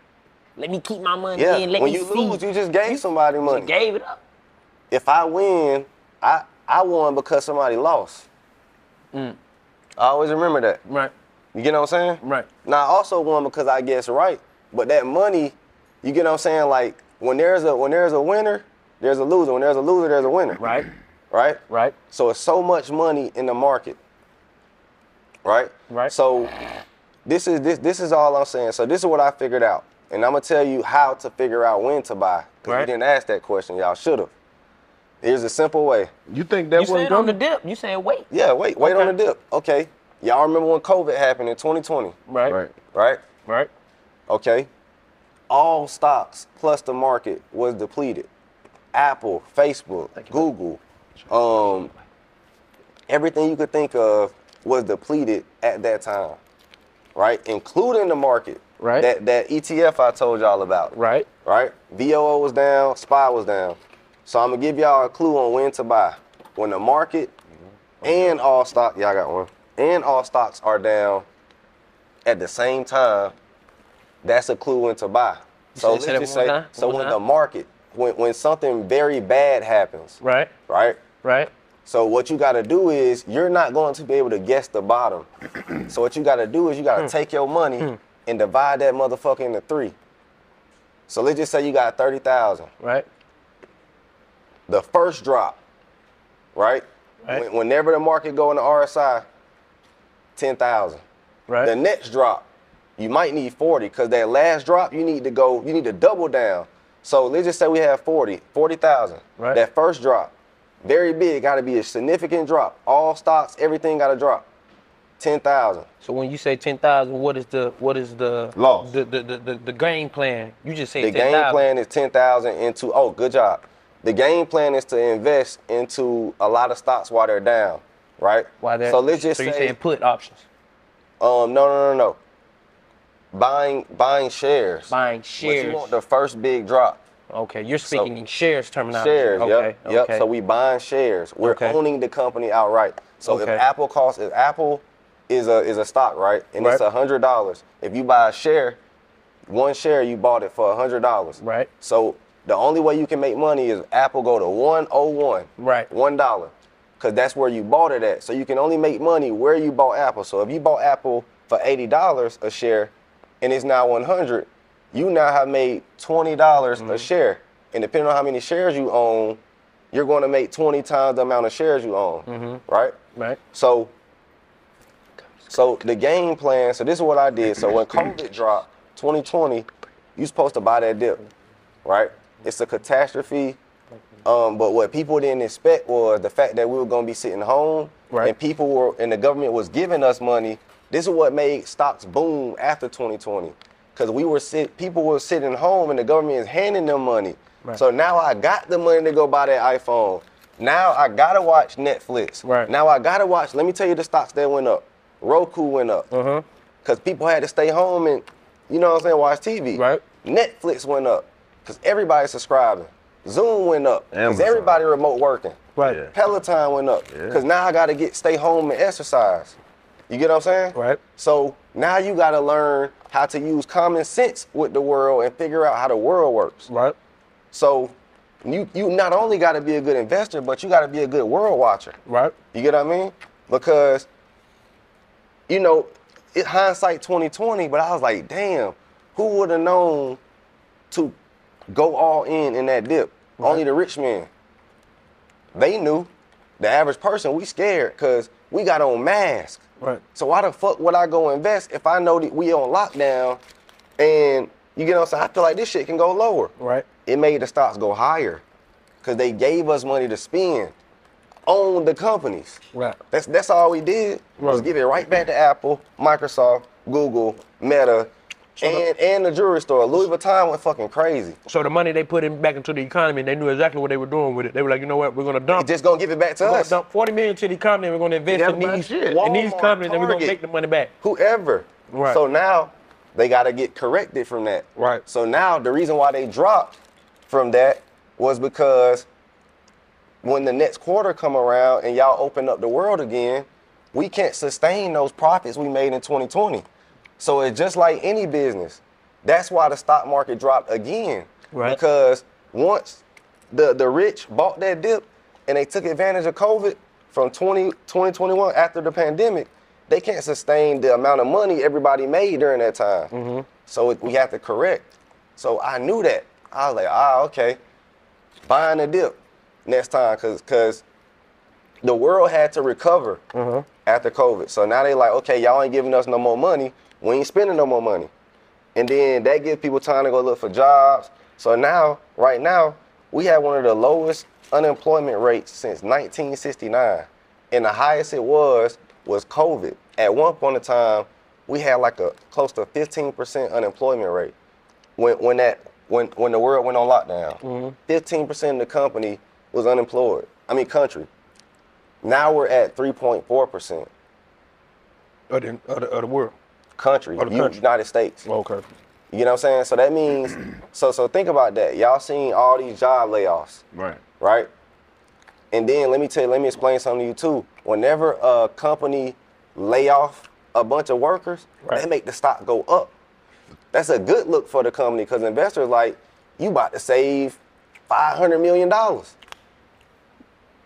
D: Let me keep my money
A: Yeah.
D: in. Let
A: when you
D: see.
A: lose, you just gave somebody money.
D: You gave it up.
A: If I win, I I won because somebody lost. Mm. I always remember that.
D: Right.
A: You get what I'm saying?
D: Right.
A: Now I also won because I guess right. But that money, you get what I'm saying? Like when there's a when there's a winner, there's a loser. When there's a loser, there's a winner.
D: Right.
A: Right?
D: Right.
A: So it's so much money in the market. Right?
D: Right.
A: So this is this this is all I'm saying. So this is what I figured out. And I'm gonna tell you how to figure out when to buy. Because
D: Right.
A: you didn't ask that question. Y'all should have. Here's a simple way.
B: You think that
D: You said on the dip. You said wait.
A: Yeah, wait, wait
D: Okay.
A: on the dip. Okay. Y'all remember when COVID happened in 2020?
D: Right.
B: Right.
A: Right?
D: Right.
A: Okay. All stocks plus the market was depleted. Apple, Facebook, Google, um, everything you could think of was depleted at that time. Right? Including the market.
D: Right.
A: That that ETF I told y'all about.
D: Right.
A: Right? VOO was down, SPY was down. So I'm gonna give y'all a clue on when to buy. When the market and all stock, y'all got one, and all stocks are down at the same time, that's a clue when to buy. So let's just say,
D: time?
A: so when the market, when, when something very bad happens,
D: Right.
A: right?
D: Right.
A: So what you got to do is you're not going to be able to guess the bottom. [clears throat] so what you got to do is you got to
D: Hmm.
A: take your money and divide that motherfucker into three. So let's just say you got thirty thousand.
D: Right.
A: The first drop, right?
D: Right.
A: When, whenever the market go in the RSI, ten thousand.
D: Right.
A: The next drop, you might need 40 because that last drop, you need to go, you need to double down. So let's just say we have 40, 40,000.
D: Right.
A: That first drop, very big, got to be a significant drop. All stocks, everything got to drop. 10,000.
D: So when you say ten thousand, what is the what is the
B: Loss.
D: The the, the, the, the game plan? You just say
A: The
D: ten
A: game
D: thousand.
A: plan is 10,000 into, oh, good job. The game plan is to invest into a lot of stocks while they're down, right?
D: Why that?
A: So let's just
D: so
A: say,
D: you saying put options,
A: um, no, no, no, no. Buying, buying shares.
D: buying shares.
A: But you want the first big drop.
D: okay, you're speaking in shares terminology.
A: Shares,
D: Okay.
A: yep, yep.
D: Okay.
A: So we buying shares. We're
D: Okay.
A: owning the company outright. So
D: Okay.
A: if Apple costs, if Apple is a is a stock, right, and it's a hundred dollars, if you buy a share, one share you bought it for a hundred dollars.
D: Right.
A: So the only way you can make money is Apple go to one oh one.
D: Right.
A: One dollar, because that's where you bought it at. So you can only make money where you bought Apple. So if you bought Apple for eighty dollars a share, and it's now one hundred, you now have made twenty dollars
D: Mm-hmm.
A: a share. And depending on how many shares you own, you're going to make twenty times the amount of shares you own.
D: Mm-hmm.
A: Right.
D: right.
A: So, so the game plan. So this is what I did. So when COVID dropped, 2020, you supposed to buy that dip, right? It's a catastrophe. Um, but what people didn't expect was the fact that we were gonna be sitting home,
D: Right.
A: and people were, and the government was giving us money. This is what made stocks boom after 2020, because we were sit, people were sitting home, and the government is handing them money.
D: Right.
A: So now I got the money to go buy that iPhone. Now I gotta watch Netflix.
D: Right.
A: Now I gotta watch. Let me tell you the stocks that went up. Roku went up.
D: Uh-huh.
A: Cause people had to stay home and, you know what I'm saying, watch TV.
D: Right.
A: Netflix went up. Cause everybody's subscribing. Zoom went up. Cause everybody remote working.
D: Right.
B: Yeah.
A: Peloton went up.
B: Yeah.
A: Cause now I gotta get stay home and exercise. You get what I'm saying?
D: Right.
A: So now you gotta learn how to use common sense with the world and figure out how the world works.
D: Right.
A: So you you not only gotta be a good investor, but you gotta be a good world watcher.
D: Right.
A: You get what I mean? Because, you know, it hindsight 2020, but I was like, damn, who would have known to go all in in that dip? Only the rich men. They knew. The average person, we scared because we got on masks.
D: Right.
A: So why the fuck would I go invest if I know that we on lockdown and you get what I'm saying? I feel like this shit can go lower.
D: Right.
A: It made the stocks go higher because they gave us money to spend on the companies.
D: Right.
A: That's that's all we did was
D: Right.
A: give it right back to Apple, Microsoft, Google, Meta, and and the jewelry store. Louis Vuitton went fucking crazy.
D: So the money they put in back into the economy, they knew exactly what they were doing with it. They were like, you know what, we're gonna dump.
A: Just gonna give it back to us.
D: dump 40 million to the economy. and We're gonna invest in these
A: shit.
D: in these
A: Walmart,
D: companies, and we're gonna
A: Target.
D: make the money back.
A: Whoever.
D: Right.
A: So now they got to get corrected from that.
D: Right.
A: So now the reason why they dropped from that was because when the next quarter come around and y'all open up the world again, we can't sustain those profits we made in 2020. So it's just like any business. That's why the stock market dropped again.
D: Right.
A: Because once the, the rich bought that dip and they took advantage of COVID from 20, 2021 after the pandemic, they can't sustain the amount of money everybody made during that time. So it, we have to correct. So I knew that. I was like, ah, okay. Buying a dip next time because because the world had to recover after COVID. So now they like, okay, y'all ain't giving us no more money. We ain't spending no more money. And then that gives people time to go look for jobs. So now, right now, we have one of the lowest unemployment rates since 1969. And the highest it was was COVID. At one point in time, we had like a close to 15% unemployment rate when when that when when the world went on lockdown. Mm-hmm. 15% of the company was unemployed. I mean country. Now we're at 3.4%
D: Of the, of the, of the world.
A: Country,
D: the
A: U-
D: country.
A: United States.
D: Okay.
A: You know what I'm saying? So that means [clears throat] so so think about that. Y'all seen all these job layoffs.
H: Right.
A: right? And then let me tell you, let me explain something to you too. Whenever a company lay off a bunch of workers, they make the stock go up. That's a good look for the company because investors like, you about to save $500 million.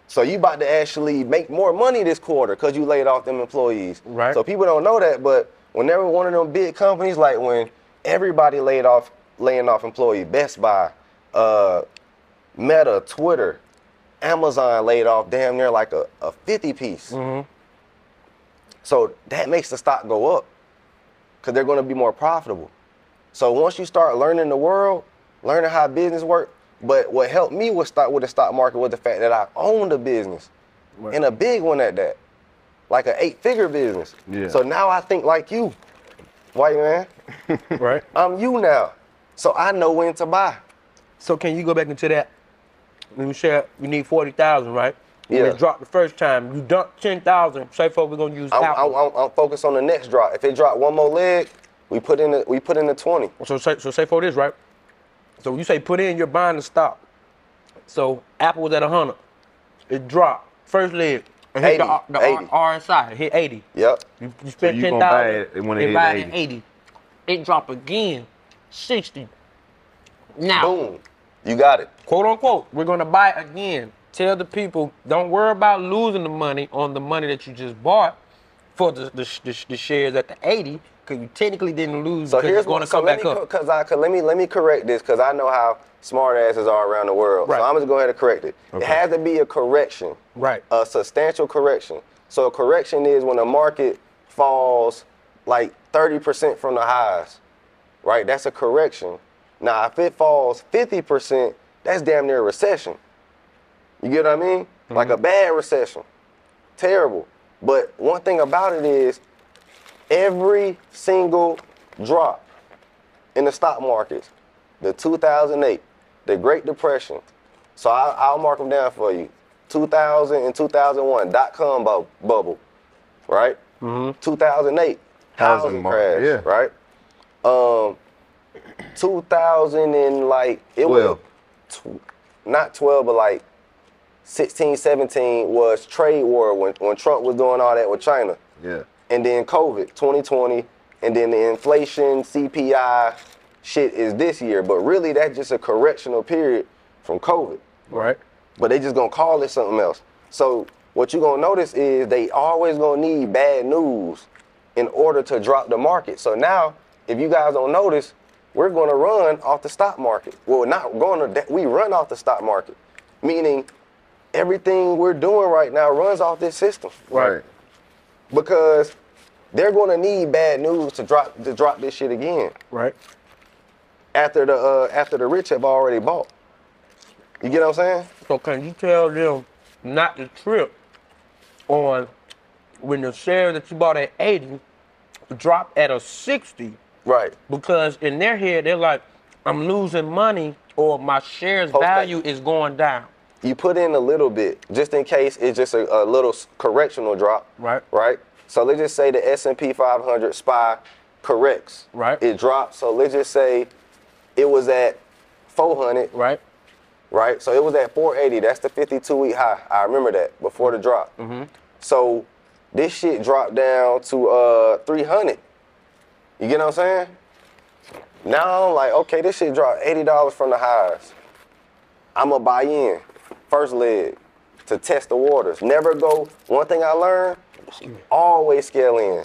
A: So you about to actually make more money this quarter because you laid off them employees.
D: Right.
A: So people don't know that, but whenever one of them big companies, like when everybody laid off, laying off employees, Best Buy, uh, Meta, Twitter, Amazon laid off damn near like a, a 50 piece. So that makes the stock go up because they're going to be more profitable. So once you start learning the world, learning how business work, but what helped me with stock with the stock market was the fact that I owned a business and a big one at that, like an eight-figure business.
D: Yeah.
A: So now I think like you, white man. [laughs]
D: right.
A: I'm you now, so I know when to buy.
D: So can you go back into that? Let me share. We need forty thousand, right? When
A: Yeah.
D: it dropped the first time, you dumped ten thousand. Say, folks, we're gonna use
A: I'm,
D: Apple.
A: I'm, I'm, I'm focused on the next drop. If it drop one more leg, we put in the we put in the 20.
D: So say so say for this, right? So you say put in, you're buying the stock. So Apple was at hundred. It dropped. First leg. It hit the,
A: 80,
D: the
A: 80.
D: RSI. Hit 80.
A: Yep.
D: You, you spent
H: you
D: ten
H: gonna buy it when it hit
D: buy
H: 80.
D: 80. It drop again. 60. Now.
A: Boom. You got it.
D: Quote unquote. We're gonna buy it again. Tell the people, don't worry about losing the money on the money that you just bought for the the, the, the shares at the 80, because you technically didn't lose
A: So here's
D: gonna
A: what, so
D: come back
A: me,
D: up.
A: Cause I, cause let me let me correct this because I know how smart asses are around the world. Right. So I'm just go ahead and correct it. It has to be a correction.
D: Right.
A: A substantial correction. So a correction is when the market falls like 30% from the highs. Right? That's a correction. Now if it falls 50%, that's damn near a recession. You get what I mean? Like a mm-hmm. bad recession. Terrible. But one thing about it is every single drop in the stock markets, the 2008, the Great Depression. So I, I'll mark them down for you. 2000 and 2001, dot com bu- bubble, right? 2008, housing,
H: Housing market,
A: crash,
H: yeah.
A: right? Um, 2000 and like it was tw- not 12, but like 16, 17 was trade war when, when Trump was doing all that with China.
H: Yeah.
A: And then COVID, 2020, and then the inflation, CPI shit is this year. But really, that's just a correctional period from COVID.
D: Right.
A: But they just gonna call it something else. So what you gonna notice is they always gonna need bad news in order to drop the market. So now, if you guys don't notice, we're gonna run off the stock market. Well, not to, we run off the stock market, meaning everything we're doing right now runs off this system.
H: Right.
A: Because they're gonna need bad news to drop to drop this shit again.
D: Right.
A: After the uh, after the rich have already bought. You get what I'm saying?
D: So can you tell them not to trip on when the shares that you bought at 80, drop at a 60.
A: Right.
D: Because in their head, they're like, I'm losing money or my shares
A: Post
D: value is going down.
A: You put in a little bit just in case it's just a, a little correctional drop.
D: Right.
A: Right. So let's just say the S&P 500 SPY corrects.
D: Right.
A: It dropped. So let's just say it was at 400.
D: Right.
A: Right. So it was at 480. That's the 52 week high. I remember that before the drop.
D: Mm-hmm.
A: So this shit dropped down to uh 300. You get what I'm saying? Now I'm like, okay, this shit dropped $80 from the highs. I'ma buy in. First leg to test the waters. Never go. One thing I learned, always scale in.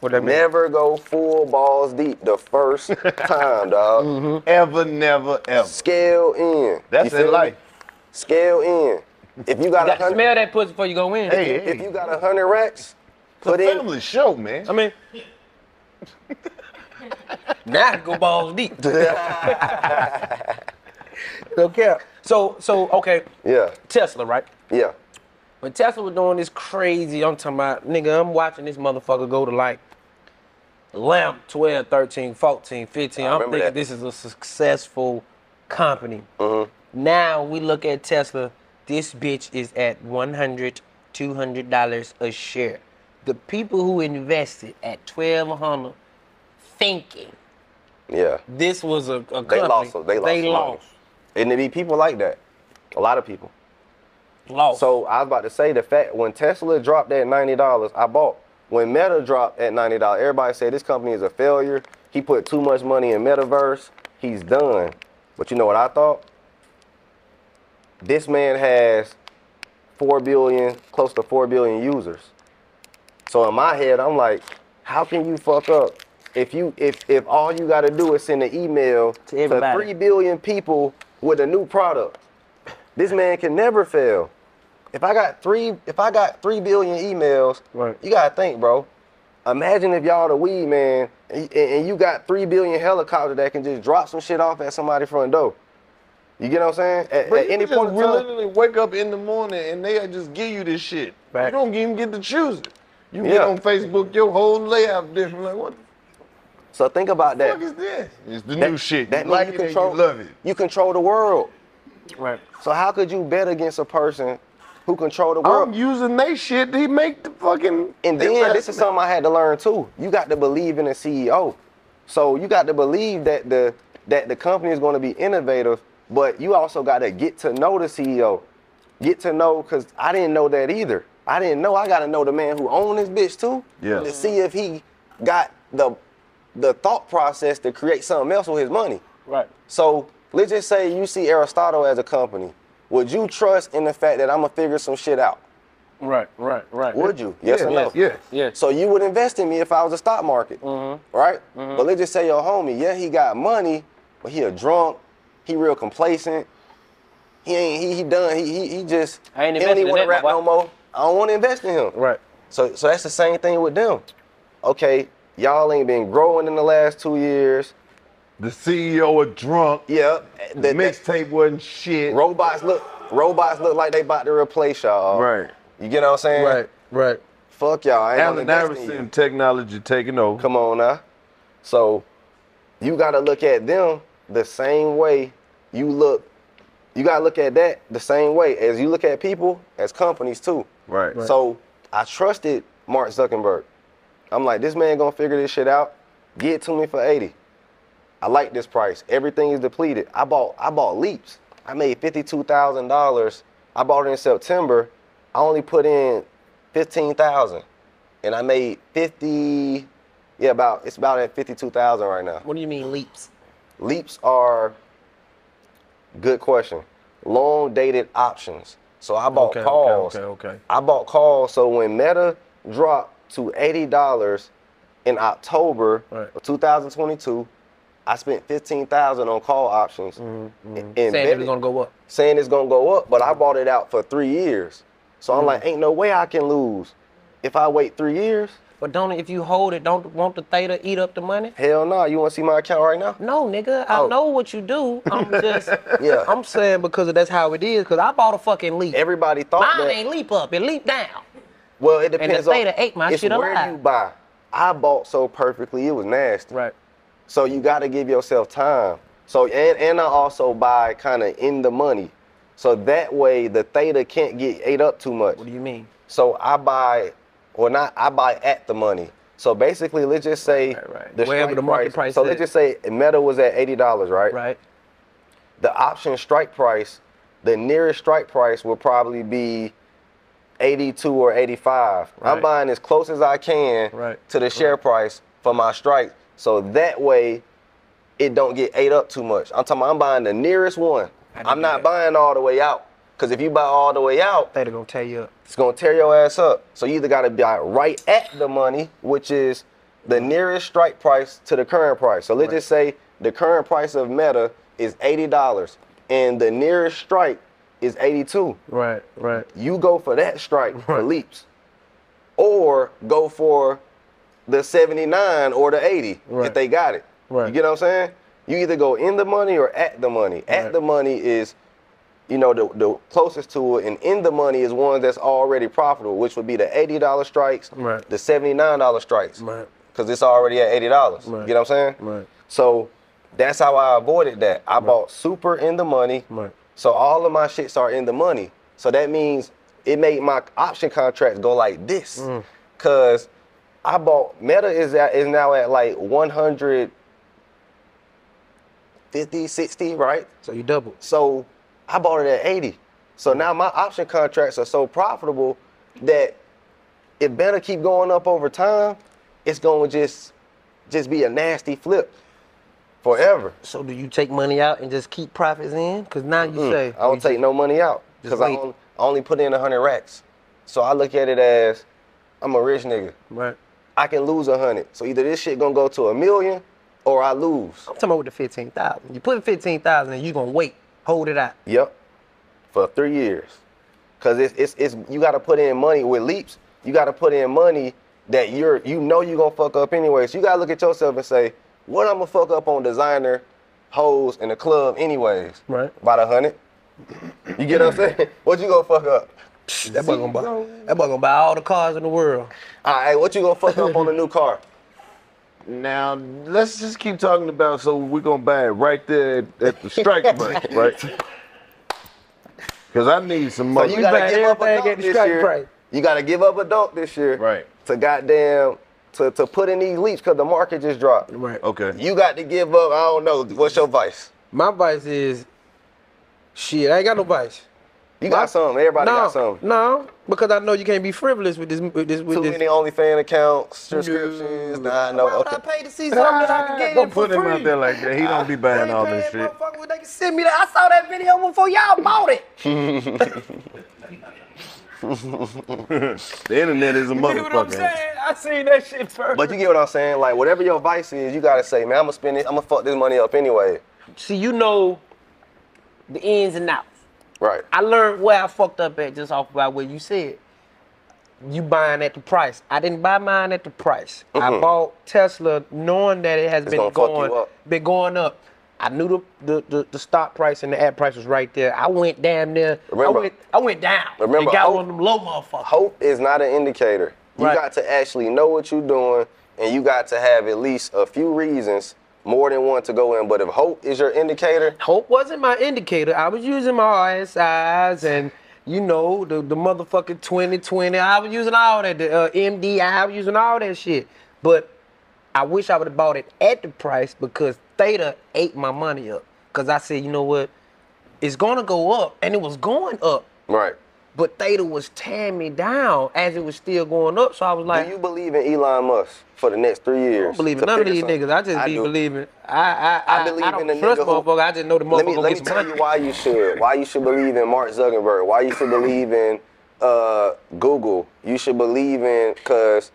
D: What that mean?
A: Never go full balls deep the first [laughs] time, dog.
D: Mm-hmm.
B: Ever, never, ever.
A: Scale in.
B: That's
A: You
B: in life.
A: me? Scale in. If you got
D: You
A: a
D: got to
A: hundred,
D: smell that pussy before you go in.
B: Hey,
A: if you got a hundred racks, put
B: it's a
A: in.
B: family show, man.
D: I mean, [laughs] now go balls deep. [laughs] okay. So, so okay,
A: Yeah,
D: Tesla, right?
A: yeah.
D: When Tesla was doing this crazy, I'm talking about, nigga, I'm watching this motherfucker go to like 11, 12, 13, 14, 15.
A: I
D: I'm thinking
A: that.
D: this is a successful company.
A: Mm-hmm.
D: Now we look at Tesla, this bitch is at 100 $200 a share. The people who invested at 1200 thinking
A: Yeah.
D: this was a, a company,
A: They lost. They lost.
D: They lost.
A: And there be people like that. A lot of people.
D: Lost.
A: So I was about to say the fact when Tesla dropped at ninety dollars, I bought. When Meta dropped at ninety dollars, everybody said this company is a failure. He put too much money in metaverse. He's done. But you know what I thought? This man has four billion, close to four billion users. So in my head, I'm like, how can you fuck up if you if if all you got to do is send an email to,
D: everybody.
A: three billion people with a new product? This man can never fail. If I got three, if I got three billion emails, you gotta think, bro. Imagine if y'all the weed man and, and you got three billion helicopters that can just drop some shit off at somebody's front door. You get what I'm saying? At, at any
B: just
A: point in time,
B: literally wake up in the morning and they just give you this shit. You don't even get to choose it. You get on Facebook, your whole layout different. Like what
A: So think about
B: the
A: that.
B: What is this? It's the
A: That-
B: new shit.
A: That
B: you like
A: means
B: it
A: you control.
B: you love it.
A: You control the world.
D: Right.
A: So how could you bet against a person who control the world?
B: I'm using they shit. They make the fucking.
A: And then this is something I had to learn too. You got to believe in the CEO. So you got to believe that the that the company is going to be innovative, but you also got to get to know the CEO. Get to know because I didn't know that either. I didn't know. I got to know the man who owned this bitch too.
B: Yeah.
A: To see if he got the the thought process to create something else with his money.
D: Right.
A: So let's just say you see Aristotle as a company. Would you trust in the fact that I'm gonna figure some shit out?
D: Right, right, right.
A: Would you? Yes or no?
B: Yeah,
D: yeah.
A: So you would invest in me if I was a stock market,
D: Mm-hmm.
A: right? But let's just say your homie, yeah, he got money, but he a drunk, he real complacent. He ain't he he done. He he, he just
D: I ain't
A: he don't
D: investing
A: even
D: in
A: want to
D: that,
A: rap no more. I don't want to invest in him.
D: Right.
A: So so that's the same thing with them. Okay, y'all ain't been growing in the last two years.
B: The CEO a drunk.
A: Yeah.
B: The mixtape wasn't shit.
A: Robots look robots look like they about to replace y'all.
B: Right.
A: You get what I'm saying?
B: Right. Right.
A: Fuck y'all. I ain't
B: Allen
A: gonna invest in you.
B: Iverson technology taking over.
A: Come on now. So you gotta look at them the same way you look. You gotta look at that the same way as you look at people as companies too.
B: Right. Right.
A: So I trusted Mark Zuckerberg. I'm like, this man gonna figure this shit out. Get to me for 80. I like this price. Everything is depleted. I bought I bought leaps. I made fifty-two thousand dollars. I bought it in September. I only put in fifteen thousand. And I made fifty yeah, about it's about at fifty-two thousand right now.
D: What do you mean leaps?
A: Leaps are good question. Long dated options. So I bought
D: Okay, okay,
A: calls.
D: okay, okay.
A: I bought calls. So when Meta dropped to eighty dollars in October of 2022, I spent fifteen thousand on call options. and
D: Mm-hmm, Saying it
A: betted-
D: gonna go up.
A: saying it's gonna go up, but I bought it out for three years. So I'm
D: Mm.
A: like, ain't no way I can lose if I wait three years.
D: But don't if you hold it, don't want the theta eat up the money?
A: Hell no. You want to see my account right now?
D: No, nigga. I
A: Oh.
D: know what you do. I'm [laughs] just
A: Yeah.
D: I'm saying because that's how it is. Cause I bought a fucking leap.
A: Everybody thought
D: Mine
A: that.
D: ain't leap up. It leap down.
A: Well, it depends
D: And the
A: depends on
D: theta ate my
A: it's
D: shit
A: where you buy. I bought so perfectly, it was nasty.
D: Right.
A: So you got to give yourself time. So and and I also buy kind of in the money, so that way the theta can't get ate up too much.
D: What do you mean?
A: So I buy, or not, I buy at the money. So basically, let's just say the
D: Wherever
A: strike
D: the market price
A: So
D: is.
A: let's just say Meta was at eighty dollars, right?
D: Right.
A: The option strike price, the nearest strike price will probably be 82 or 85. I'm buying as close as I can to the share price for my strike. So that way it don't get ate up too much. I'm talking about I'm buying the nearest one. I'm not buying all the way out. Cause if you buy all the way out,
D: they're gonna tear you up.
A: It's gonna tear your ass up. So you either gotta buy right at the money, which is the nearest strike price to the current price. So let's just say the current price of Meta is eighty dollars, and the nearest strike is eighty-two.
D: Right, right.
A: You go for that strike for leaps, or go for the seventy-nine or the eighty if they got it.
D: Right.
A: You get what I'm saying? You either go in the money or at the money. At the money is you know, the, the closest to it, and in the money is one that's already profitable, which would be the $80 strikes,
D: Right.
A: the $79 strikes.
D: Right.
A: Because it's already at $80. You get what I'm saying?
D: Right.
A: So that's how I avoided that. I bought super in the money.
D: Right.
A: So all of my shits are in the money. So that means it made my option contracts go like this.
D: Mm.
A: I bought Meta is at is now at like 150, 60, right?
D: So you double.
A: So I bought it at 80. So now my option contracts are so profitable that it better keep going up over time. It's gonna just just be a nasty flip forever.
D: So do you take money out and just keep profits in? Cause now you
A: Mm,
D: say
A: I don't take no money out because I only, I only put in hundred racks. So I look at it as I'm a rich nigga.
D: Right.
A: I can lose a hundred. So either this shit gonna go to a million or I lose.
D: I'm talking about with the fifteen thousand. You put fifteen thousand and you gonna wait, hold it out.
A: Yep. For three years. Cause it's it's, it's you gotta put in money with leaps, you gotta put in money that you're you know you're gonna fuck up anyway. So you gotta look at yourself and say, what I'm gonna fuck up on designer hoes in the club anyways?
D: Right.
A: About a hundred. You get what I'm saying? [laughs] What you gonna fuck up?
D: That boy gonna buy that boy gonna buy all the cars in the world.
A: All right, what you gonna fuck up on a new car?
B: Now let's just keep talking about. So we're gonna buy it right there at, at the strike [laughs] price, right? Because I need some
A: So
B: money.
A: you gotta give up a dunk this year. You gotta give up a dunk this year.
B: Right.
A: To goddamn to, to put in these leaps because the market just dropped.
D: Right.
B: Okay.
A: You got to give up. I don't know. What's your vice?
D: My vice is shit. I ain't got no vice.
A: You got some. Everybody
D: no,
A: got some.
D: No, because I know you can't be frivolous with this. With this. With
A: Too
D: this.
A: many OnlyFans accounts, subscriptions. Nah, no.
D: Why would
A: Okay.
D: I pay to see something that I can get
B: Don't
D: for
B: put him
D: free?
B: out there like that. He don't be buying all this shit.
D: They can send me that. I saw that video before y'all bought it. [laughs]
B: the internet is a motherfucker. [laughs]
D: You know what I'm saying? I seen that shit first.
A: But you get what I'm saying? Like whatever your vice is, you gotta say, man, I'm gonna spend it. I'm gonna fuck this money up anyway.
D: See, you know the ins and outs.
A: Right.
D: I learned where I fucked up at just off by what you said. You buying at the price. I didn't buy mine at the price. I
A: Mhm.
D: bought Tesla knowing that it has
A: It's
D: been
A: gonna fuck you
D: going
A: up.
D: been going up. I knew the, the, the, the stock price and the ad price was right there. I went damn near.
A: Remember-
D: I went I went down.
A: Remember,
D: and got
A: hope-
D: one of them low motherfuckers.
A: Hope is not an indicator. You
D: Right.
A: got to actually know what you're doing, and you got to have at least a few reasons, more than one, to go in. But if hope is your indicator,
D: Hope wasn't my indicator. I was using my RSIs and you know the the motherfucking 2020. I was using all that. The uh, MDI. I was using all that shit. But I wish I would have bought it at the price because Theta ate my money up. Cause I said, you know what, it's gonna go up, and it was going up.
A: right?
D: But Theta was tearing me down as it was still going up. So I was like,
A: do you believe in Elon Musk for the next three years?
D: I don't believe in none of these
A: something?
D: niggas. I just be
A: do.
D: believing. I I I,
A: I believe
D: I don't
A: in the
D: trust
A: nigga who-
D: motherfucker. I just know the motherfucker
A: Let me, let me tell
D: money.
A: you why you should. Why you should believe in Mark Zuckerberg. Why you should believe in uh, Google. You should believe in because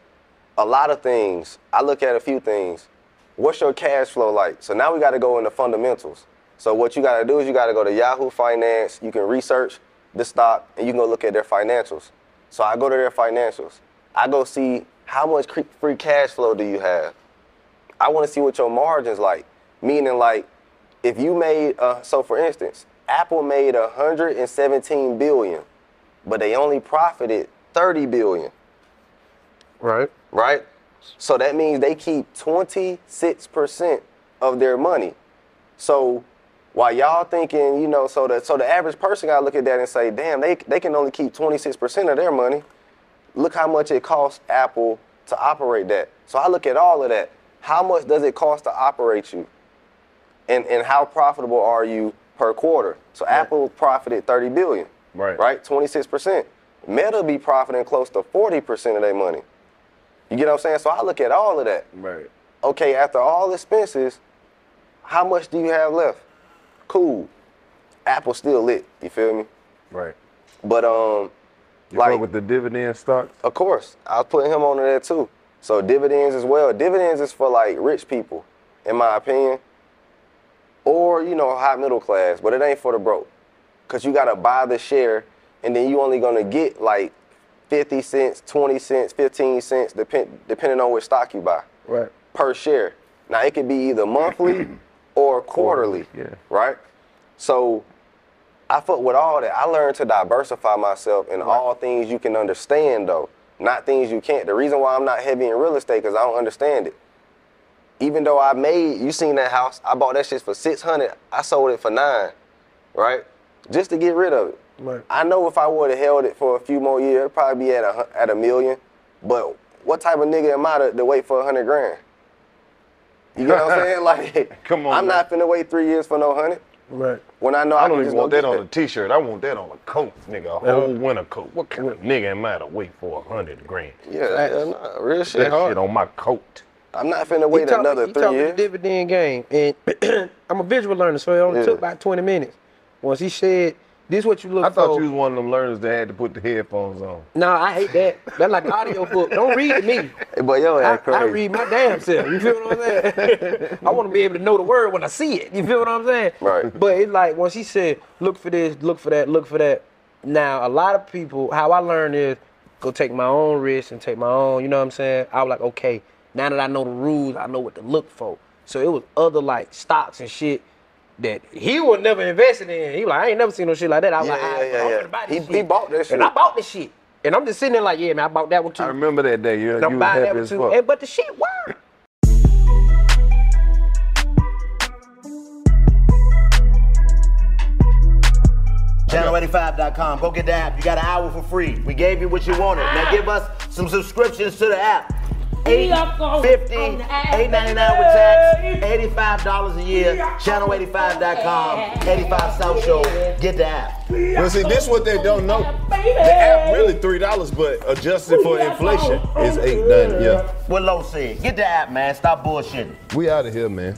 A: a lot of things. I look at a few things. What's your cash flow like? So now we got to go into fundamentals. So what you got to do is you got to go to Yahoo Finance. You can research the stock and you can go look at their financials. So I go to their financials. I go see how much free cash flow do you have. I want to see what your margins like. Meaning like if you made uh, so for instance, Apple made 117 billion, but they only profited 30 billion.
D: Right.
A: Right? So that means they keep 26% of their money. So while y'all thinking, you know, so the so the average person gotta look at that and say, damn, they they can only keep 26% of their money. Look how much it costs Apple to operate that. So I look at all of that. How much does it cost to operate you? And and how profitable are you per quarter? So Apple profited 30 billion.
B: Right.
A: Right? 26%. Meta be profiting close to 40% of their money. You get what I'm saying? So I look at all of that.
B: Right.
A: Okay, after all expenses, how much do you have left? Cool. Apple still lit. You feel me?
B: Right.
A: But um,
B: You
A: like
B: with the dividend stocks?
A: of course, I was putting him on there too. So dividends as well. Dividends is for like rich people, in my opinion, or you know high middle class, but it ain't for the broke, cause you gotta buy the share, and then you only gonna get like fifty cents, twenty cents, fifteen cents, depend depending on which stock you buy
B: Right.
A: per share. Now it could be either monthly [clears throat] or quarterly,
B: Yeah.
A: right? So I fuck with all that. I learned to diversify myself in all things you can understand though, not things you can't. The reason why I'm not heavy in real estate because I don't understand it. Even though I made, you seen that house, I bought that shit for 600, I sold it for nine, right? Just to get rid of it.
B: Right.
A: I know if I would have held it for a few more years, it'd probably be at a, at a million. But what type of nigga am I to, to wait for a hundred grand? You know what I'm saying? [laughs] Like,
B: Come on,
A: I'm
B: man.
A: not finna wait three years for no hundred.
B: Right.
A: When I know I,
B: I don't
A: can
B: even
A: just
B: want
A: go
B: that
A: get
B: on a t-shirt. I want that on a coat, nigga. A
A: Yeah.
B: whole winter coat. What kind of nigga am I to wait for a hundred grand?
A: Yeah, yeah, nah, real shit.
B: That shit on my coat.
A: I'm not finna wait
D: He talk-
A: another
D: he
A: three
D: talking
A: years.
D: the dividend game, and [clears throat] I'm a visual learner, so it only
A: Yeah.
D: took about 20 minutes. Once he said, "This is what you look like.
B: I thought
D: for."
B: you was one of them learners that had to put the headphones on.
D: No, I hate that. That's like an audio book. Don't read to me. [laughs]
A: But yo,
D: I,
A: that crazy.
D: I read my damn self. You feel what I'm saying? [laughs] I want to be able to know the word when I see it. You feel what I'm saying?
A: Right.
D: But it's like once she said, "Look for this, look for that, look for that." Now a lot of people, how I learned is go take my own risk and take my own. You know what I'm saying? I was like, okay, now that I know the rules, I know what to look for. So it was other like stocks and shit that he was never invested in. He was like, I ain't never seen no shit like that. I was
A: Yeah,
D: like,
A: yeah,
D: "Ah,
A: yeah,
D: I'm
A: yeah.
D: finna buy
A: He-
D: this
A: he
D: shit."
A: bought that shit.
D: And I bought this shit. And I'm just sitting there like, yeah, man, I bought that one too.
B: I remember that day. You,
D: And I'm
B: you was
D: buying that
B: happy
D: one
B: as
D: too.
B: fuck.
D: And, but the shit worked.
N: Channel85.com. Go get the app. You got an hour for free. We gave you what you wanted. Now give us some subscriptions to the app. Eight fifty, eight ninety nine with tax, eighty-five dollars a year. Channel85.com, 85 South Show. Get the app.
B: Well, see, this what they don't know. The app really three dollars, but adjusted for inflation is eight ninety. Yeah.
N: What Low said. Get the app, man. Stop bullshitting.
B: We out of here, man.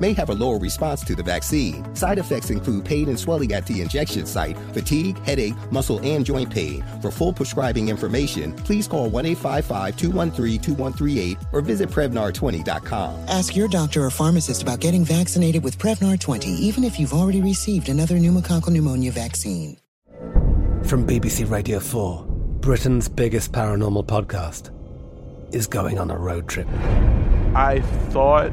O: may have a lower response to the vaccine. Side effects include pain and swelling at the injection site, fatigue, headache, muscle, and joint pain. For full prescribing information, please call 1 855 213 2138 or visit Prevnar20.com.
P: Ask your doctor or pharmacist about getting vaccinated with Prevnar 20, even if you've already received another pneumococcal pneumonia vaccine.
Q: From BBC Radio 4, Britain's biggest paranormal podcast is going on a road trip.
R: I thought